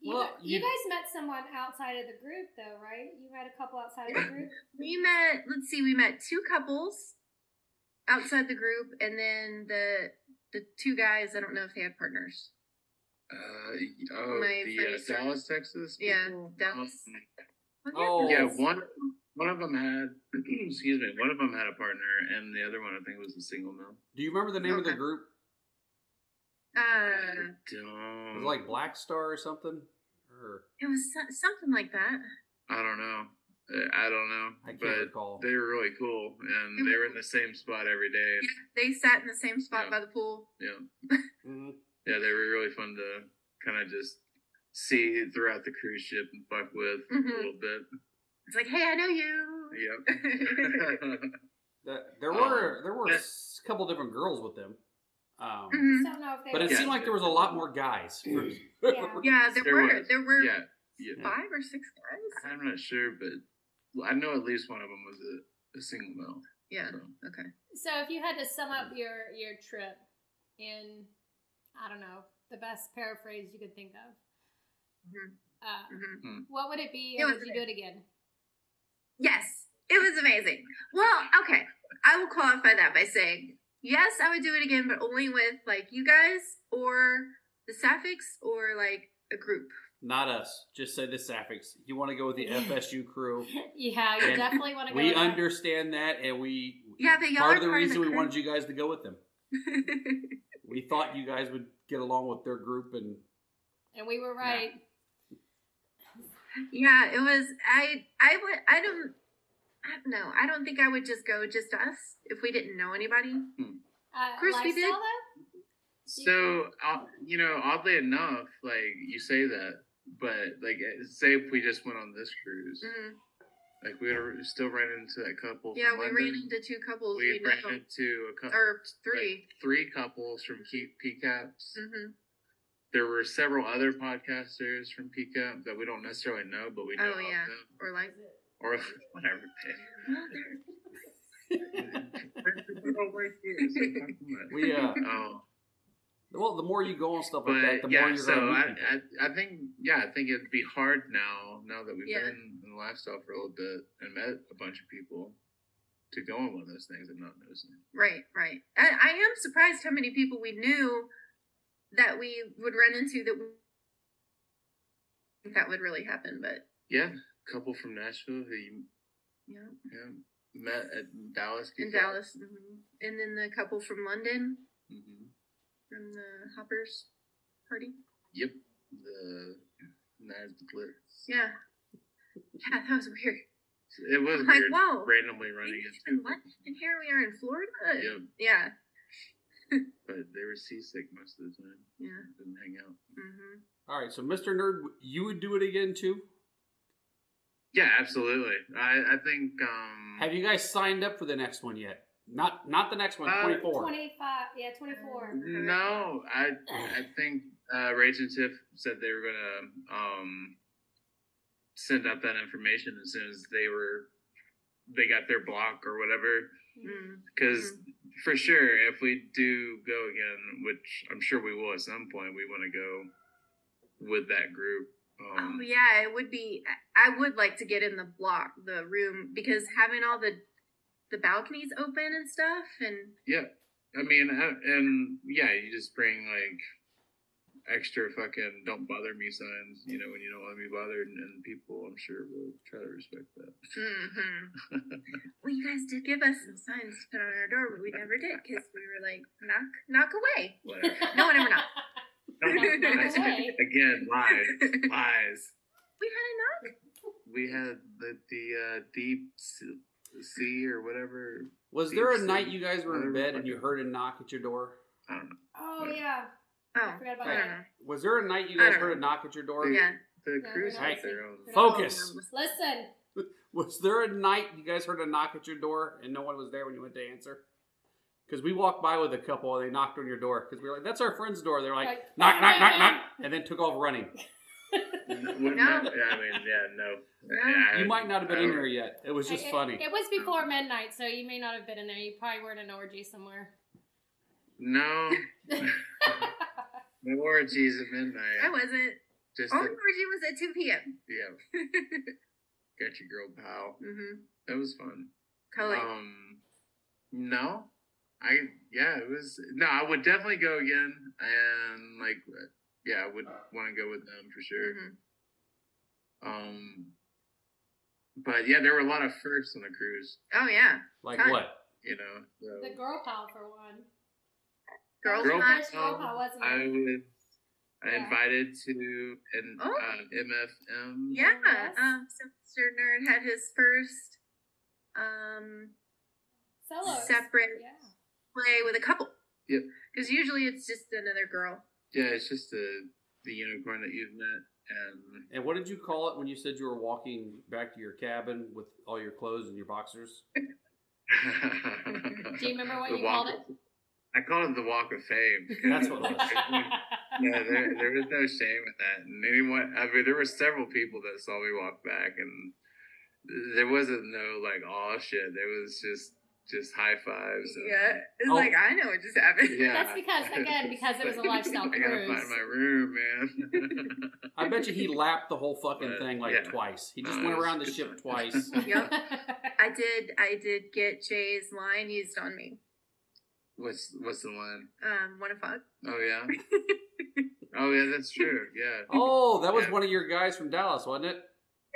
You, Well, you you- guys met someone outside of the group, though, right? You met a couple outside of the group. We met. Let's see. We met two couples outside the group, and then the the two guys. I don't know if they had partners. uh, oh, My the friend uh, from- Dallas, Texas. Yeah. Dallas. Um, Oh. Yeah, one one of them had excuse me, one of them had a partner, and the other one I think was a single male. Do you remember the name of the group? Uh, Don't It was like Black Star or something. Or it was so- something like that. I don't know. Uh, I don't know, I can't but recall. they were really cool, and they were in the same spot every day. Yeah, they sat in the same spot Yeah. by the pool. Yeah, Mhm. yeah, they were really fun to kind of just see throughout the cruise ship and fuck with Mhm. a little bit. It's like, hey, I know you. Yep. That- there Um, were there were a couple different girls with them, um, Mhm. Don't know if they. but it Yeah. seemed like there was a lot more guys. Yeah. Yeah, there, There were. was. There were yeah, yeah. five or six guys. I'm not sure, but I know at least one of them was a, a single male. Yeah. So. Okay. So if you had to sum up your your trip in, I don't know, the best paraphrase you could think of, Mhm. uh, Mhm. what would it be? It would you do it again? Yes, it was amazing. Well, okay. I will qualify that by saying, yes, I would do it again, but only with like you guys or the Sapphics or like a group. Not us. Just say the Sapphics. You want to go with the FSU crew. Yeah, you definitely want to go. We with that. understand that, and we Yeah, but y'all part are of the part of the reason we crew. wanted you guys to go with them. We thought you guys would get along with their group, and and we were right. yeah, it was. I I would. I don't. I don't know. I don't think I would just go just us if we didn't know anybody. Uh, course we did. though? So, uh, you know, oddly enough, like you say that, but like, eh, say if we just went on this cruise, Mhm. like we would still ran into that couple. Yeah, from we London. ran into two couples. We We ran know, into a couple, or three. three couples from P- PCAPs. hmm There were several other podcasters from PCAP that we don't necessarily know, but we know Oh yeah, them, or like. Or whatever. Well, we uh, oh. well, the more you go on stuff like but that, the more you're so going to I. I, I think yeah, I think it'd be hard now. Now that we've Yeah. been in the lifestyle for a little bit and met a bunch of people, to go on one of those things and not notice them. Right, right. I, I am surprised how many people we knew that we would run into that that would really happen. But Yeah, a couple from Nashville who you yeah, yeah, met at Dallas. in Dallas, hmm and then the couple from London hmm from the Hoppers party. Yep, the Knives the Blitz. Yeah, yeah, that was weird. It was I'm like, weird whoa, randomly running into. in London, and here we are in Florida. Yeah, Yeah, but they were seasick most of the time. yeah. Didn't hang out. hmm All right, so Mr. Nerd, you would do it again too? Yeah, absolutely. I I think um Have you guys signed up for the next one yet? Not not the next one, Uh, 24. 25, yeah, 24. No, I I think uh, Rach and Tiff said they were gonna um, send out that information as soon as they were they got their block or whatever. Because for sure, if we do go again, which I'm sure we will at some point, we want to go with that group. Um, Oh yeah, it would be. I would like to get in the block, the room, because having all the the balconies open and stuff, and Yeah, I mean, uh, and yeah, you just bring like extra fucking "don't bother me" signs. You know, when you don't want to be bothered, and, and people, I'm sure, will try to respect that. hmm well, you guys did give us some signs to put on our door, but we never did because we were like, knock, knock away. No one ever knocked. Away. Again, lies, lies. We had a knock. We had the the uh, deep sea or whatever. Was there a Deep night you guys were in bed and you heard a knock at your door? I don't know. Oh yeah. Oh, I forgot about I that. Was there a night you guys don't heard a knock at your door? Yeah. The Yeah, cruise we're not had their own. listening. Focus. Listen. Was there a night you guys heard a knock at your door and no one was there when you went to answer? Because we walked by with a couple and they knocked on your door because we were like, "That's our friend's door." They're like, Like, "Knock, knock, knock, knock," and then took off running. No. yeah, I mean, yeah, no. Yeah, You might not have been in don't- there yet. It was just It- funny. It, it was before midnight, so you may not have been in there. You probably were in an orgy somewhere. No, no orgies at midnight. I wasn't. Just Only the, orgy was at 2 p.m. yeah, got your girl pal. mm-hmm. That was fun. Totally. Um, no, I yeah, it was no. I would definitely go again, and like, yeah, I would want to go with them for sure. Mhm. Um, but yeah, there were a lot of firsts on the cruise. Oh, yeah. like Fun. what? You know, so. The girl pal for one. Girls Girl night. First girl pal, wasn't I it? would. I Yeah. invited to an Oh. uh, MFM. Yeah. Yes. Um, so Mr. Nerd had his first um Solos. separate Yeah. Play with a couple. Yep. Because usually it's just another girl. Yeah, it's just the the unicorn that you've met, and And what did you call it when you said you were walking back to your cabin with all your clothes and your boxers? Do you remember what The you walk called of- I called it the Walk of Fame. That's what it was. yeah, there, there was no shame in that. And anyone, I mean, there were several people that saw me walk back, and there wasn't no like, oh shit. There was just just high fives. And, Yeah. It's Oh. like, I know what just happened. Yeah. That's because, again, because it was a lifestyle I gotta find my room, man. I bet you he lapped the whole fucking But, thing like yeah. twice. He just No, went around the ship time. twice. Yep. I did. I did get Jay's line used on me. what's what's the line? Um, wanna fuck? Oh yeah. oh yeah, that's true. Yeah. Oh, that was Yeah. one of your guys from Dallas, wasn't it?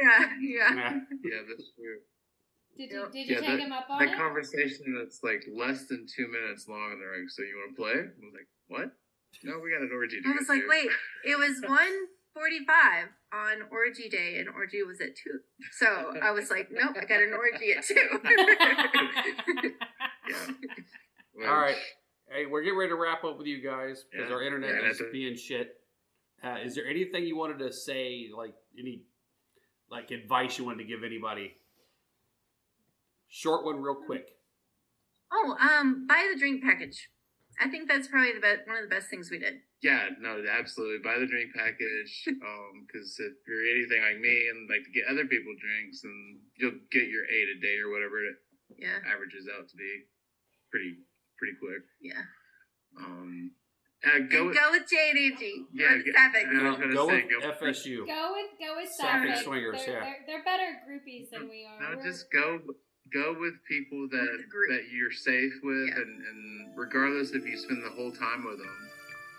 Yeah, yeah. Yeah. Yeah, that's true. Did you Yep. did you Yeah, take that- him up on That it? conversation that's like less than two minutes long, and they're like, "So you want to play?" I was like, "What? No, we got an orgy." to I was like, to." wait, it was one forty-five on orgy day, and orgy was at two. So I was like, nope, I got an orgy at two. Yeah. Well, All right. Hey, we're getting ready to wrap up with you guys because Yeah. our internet Yeah, is that's being shit. Uh, is there anything you wanted to say, like any, like advice you wanted to give anybody? Short one, real quick. oh, um, buy the drink package. I think that's probably the best, one of the best things we did. Yeah, no, absolutely. Buy the drink package, um, because if you're anything like me and like to get other people drinks, and you'll get your eight a day or whatever it Yeah, averages out to be, pretty pretty quick. yeah. Um, uh, go. with- go with JDG. Yeah, or get- Sapphic. I was gonna Go say, with go- FSU. Go with go with Sapphic Sapphic. Swingers, they're, yeah. they're, they're better groupies than we are. No, We're- just go go with people that With that you're safe with, Yeah. and, and regardless if you spend the whole time with them,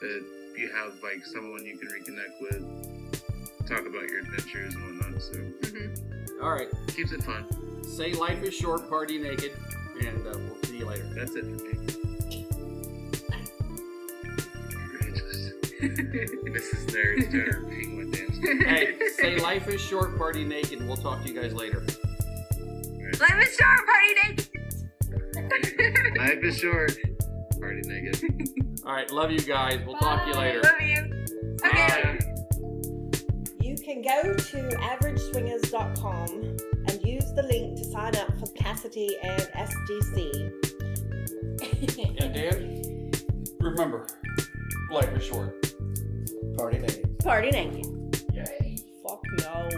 that you have like someone you can reconnect with, talk about your adventures and whatnot. So Mhm. All right. keeps it fun. Say life is short, party naked, and uh, we'll see you later. That's it for me. Mrs. Nerd's doing her penguin dance. Hey, say life is short, party naked, and we'll talk to you guys later. Life is short, party naked. Life is short. Party naked. All right, love you guys. We'll talk to you later. Love you. Okay. You can go to averageswingers.com and use the link to sign up for Kasidie and SDC. And Dan, remember, life is short. Party naked. Party naked. Yay. Fuck no.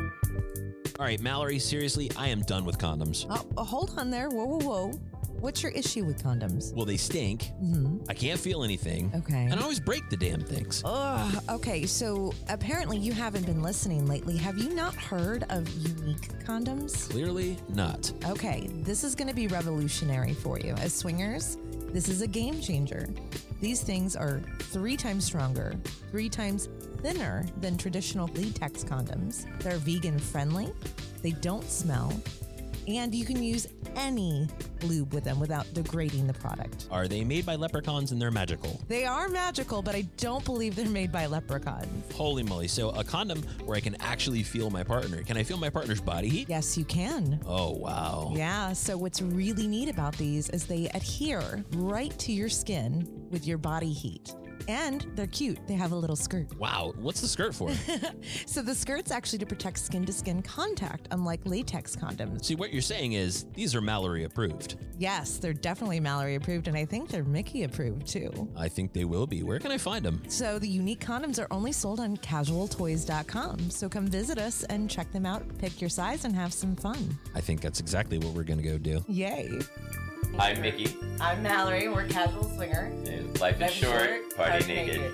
All right, Mallory, seriously, I am done with condoms. Oh, hold on there. Whoa, whoa, whoa. What's your issue with condoms? Well, they stink. hmm I can't feel anything. Okay. And I always break the damn things. Ugh, okay, so apparently you haven't been listening lately. Have you not heard of unique condoms? Clearly not. Okay, this is going to be revolutionary for you. As swingers, this is a game changer. These things are three times stronger, three times thinner than traditional latex condoms. They're vegan friendly, they don't smell, And you can use any lube with them without degrading the product. Are they made by leprechauns and they're magical? They are magical, but I don't believe they're made by leprechauns. Holy moly. So, a condom where I can actually feel my partner. Can I feel my partner's body heat? Yes, you can. Oh, wow. Yeah, so what's really neat about these is they adhere right to your skin with your body heat. And they're cute. They have a little skirt. Wow. What's the skirt for? So the skirt's actually to protect skin to skin contact, unlike latex condoms. See, what you're saying is these are Mallory approved. Yes, they're definitely Mallory approved, and I think they're Mickey approved too. I think they will be. Where can I find them? So the unique condoms are only sold on casualtoys.com. So come visit us and check them out, pick your size, and have some fun. I think that's exactly what we're going to go do. Yay. I'm Mickey. I'm Mallory. We're casual swinger. And life is short, party naked.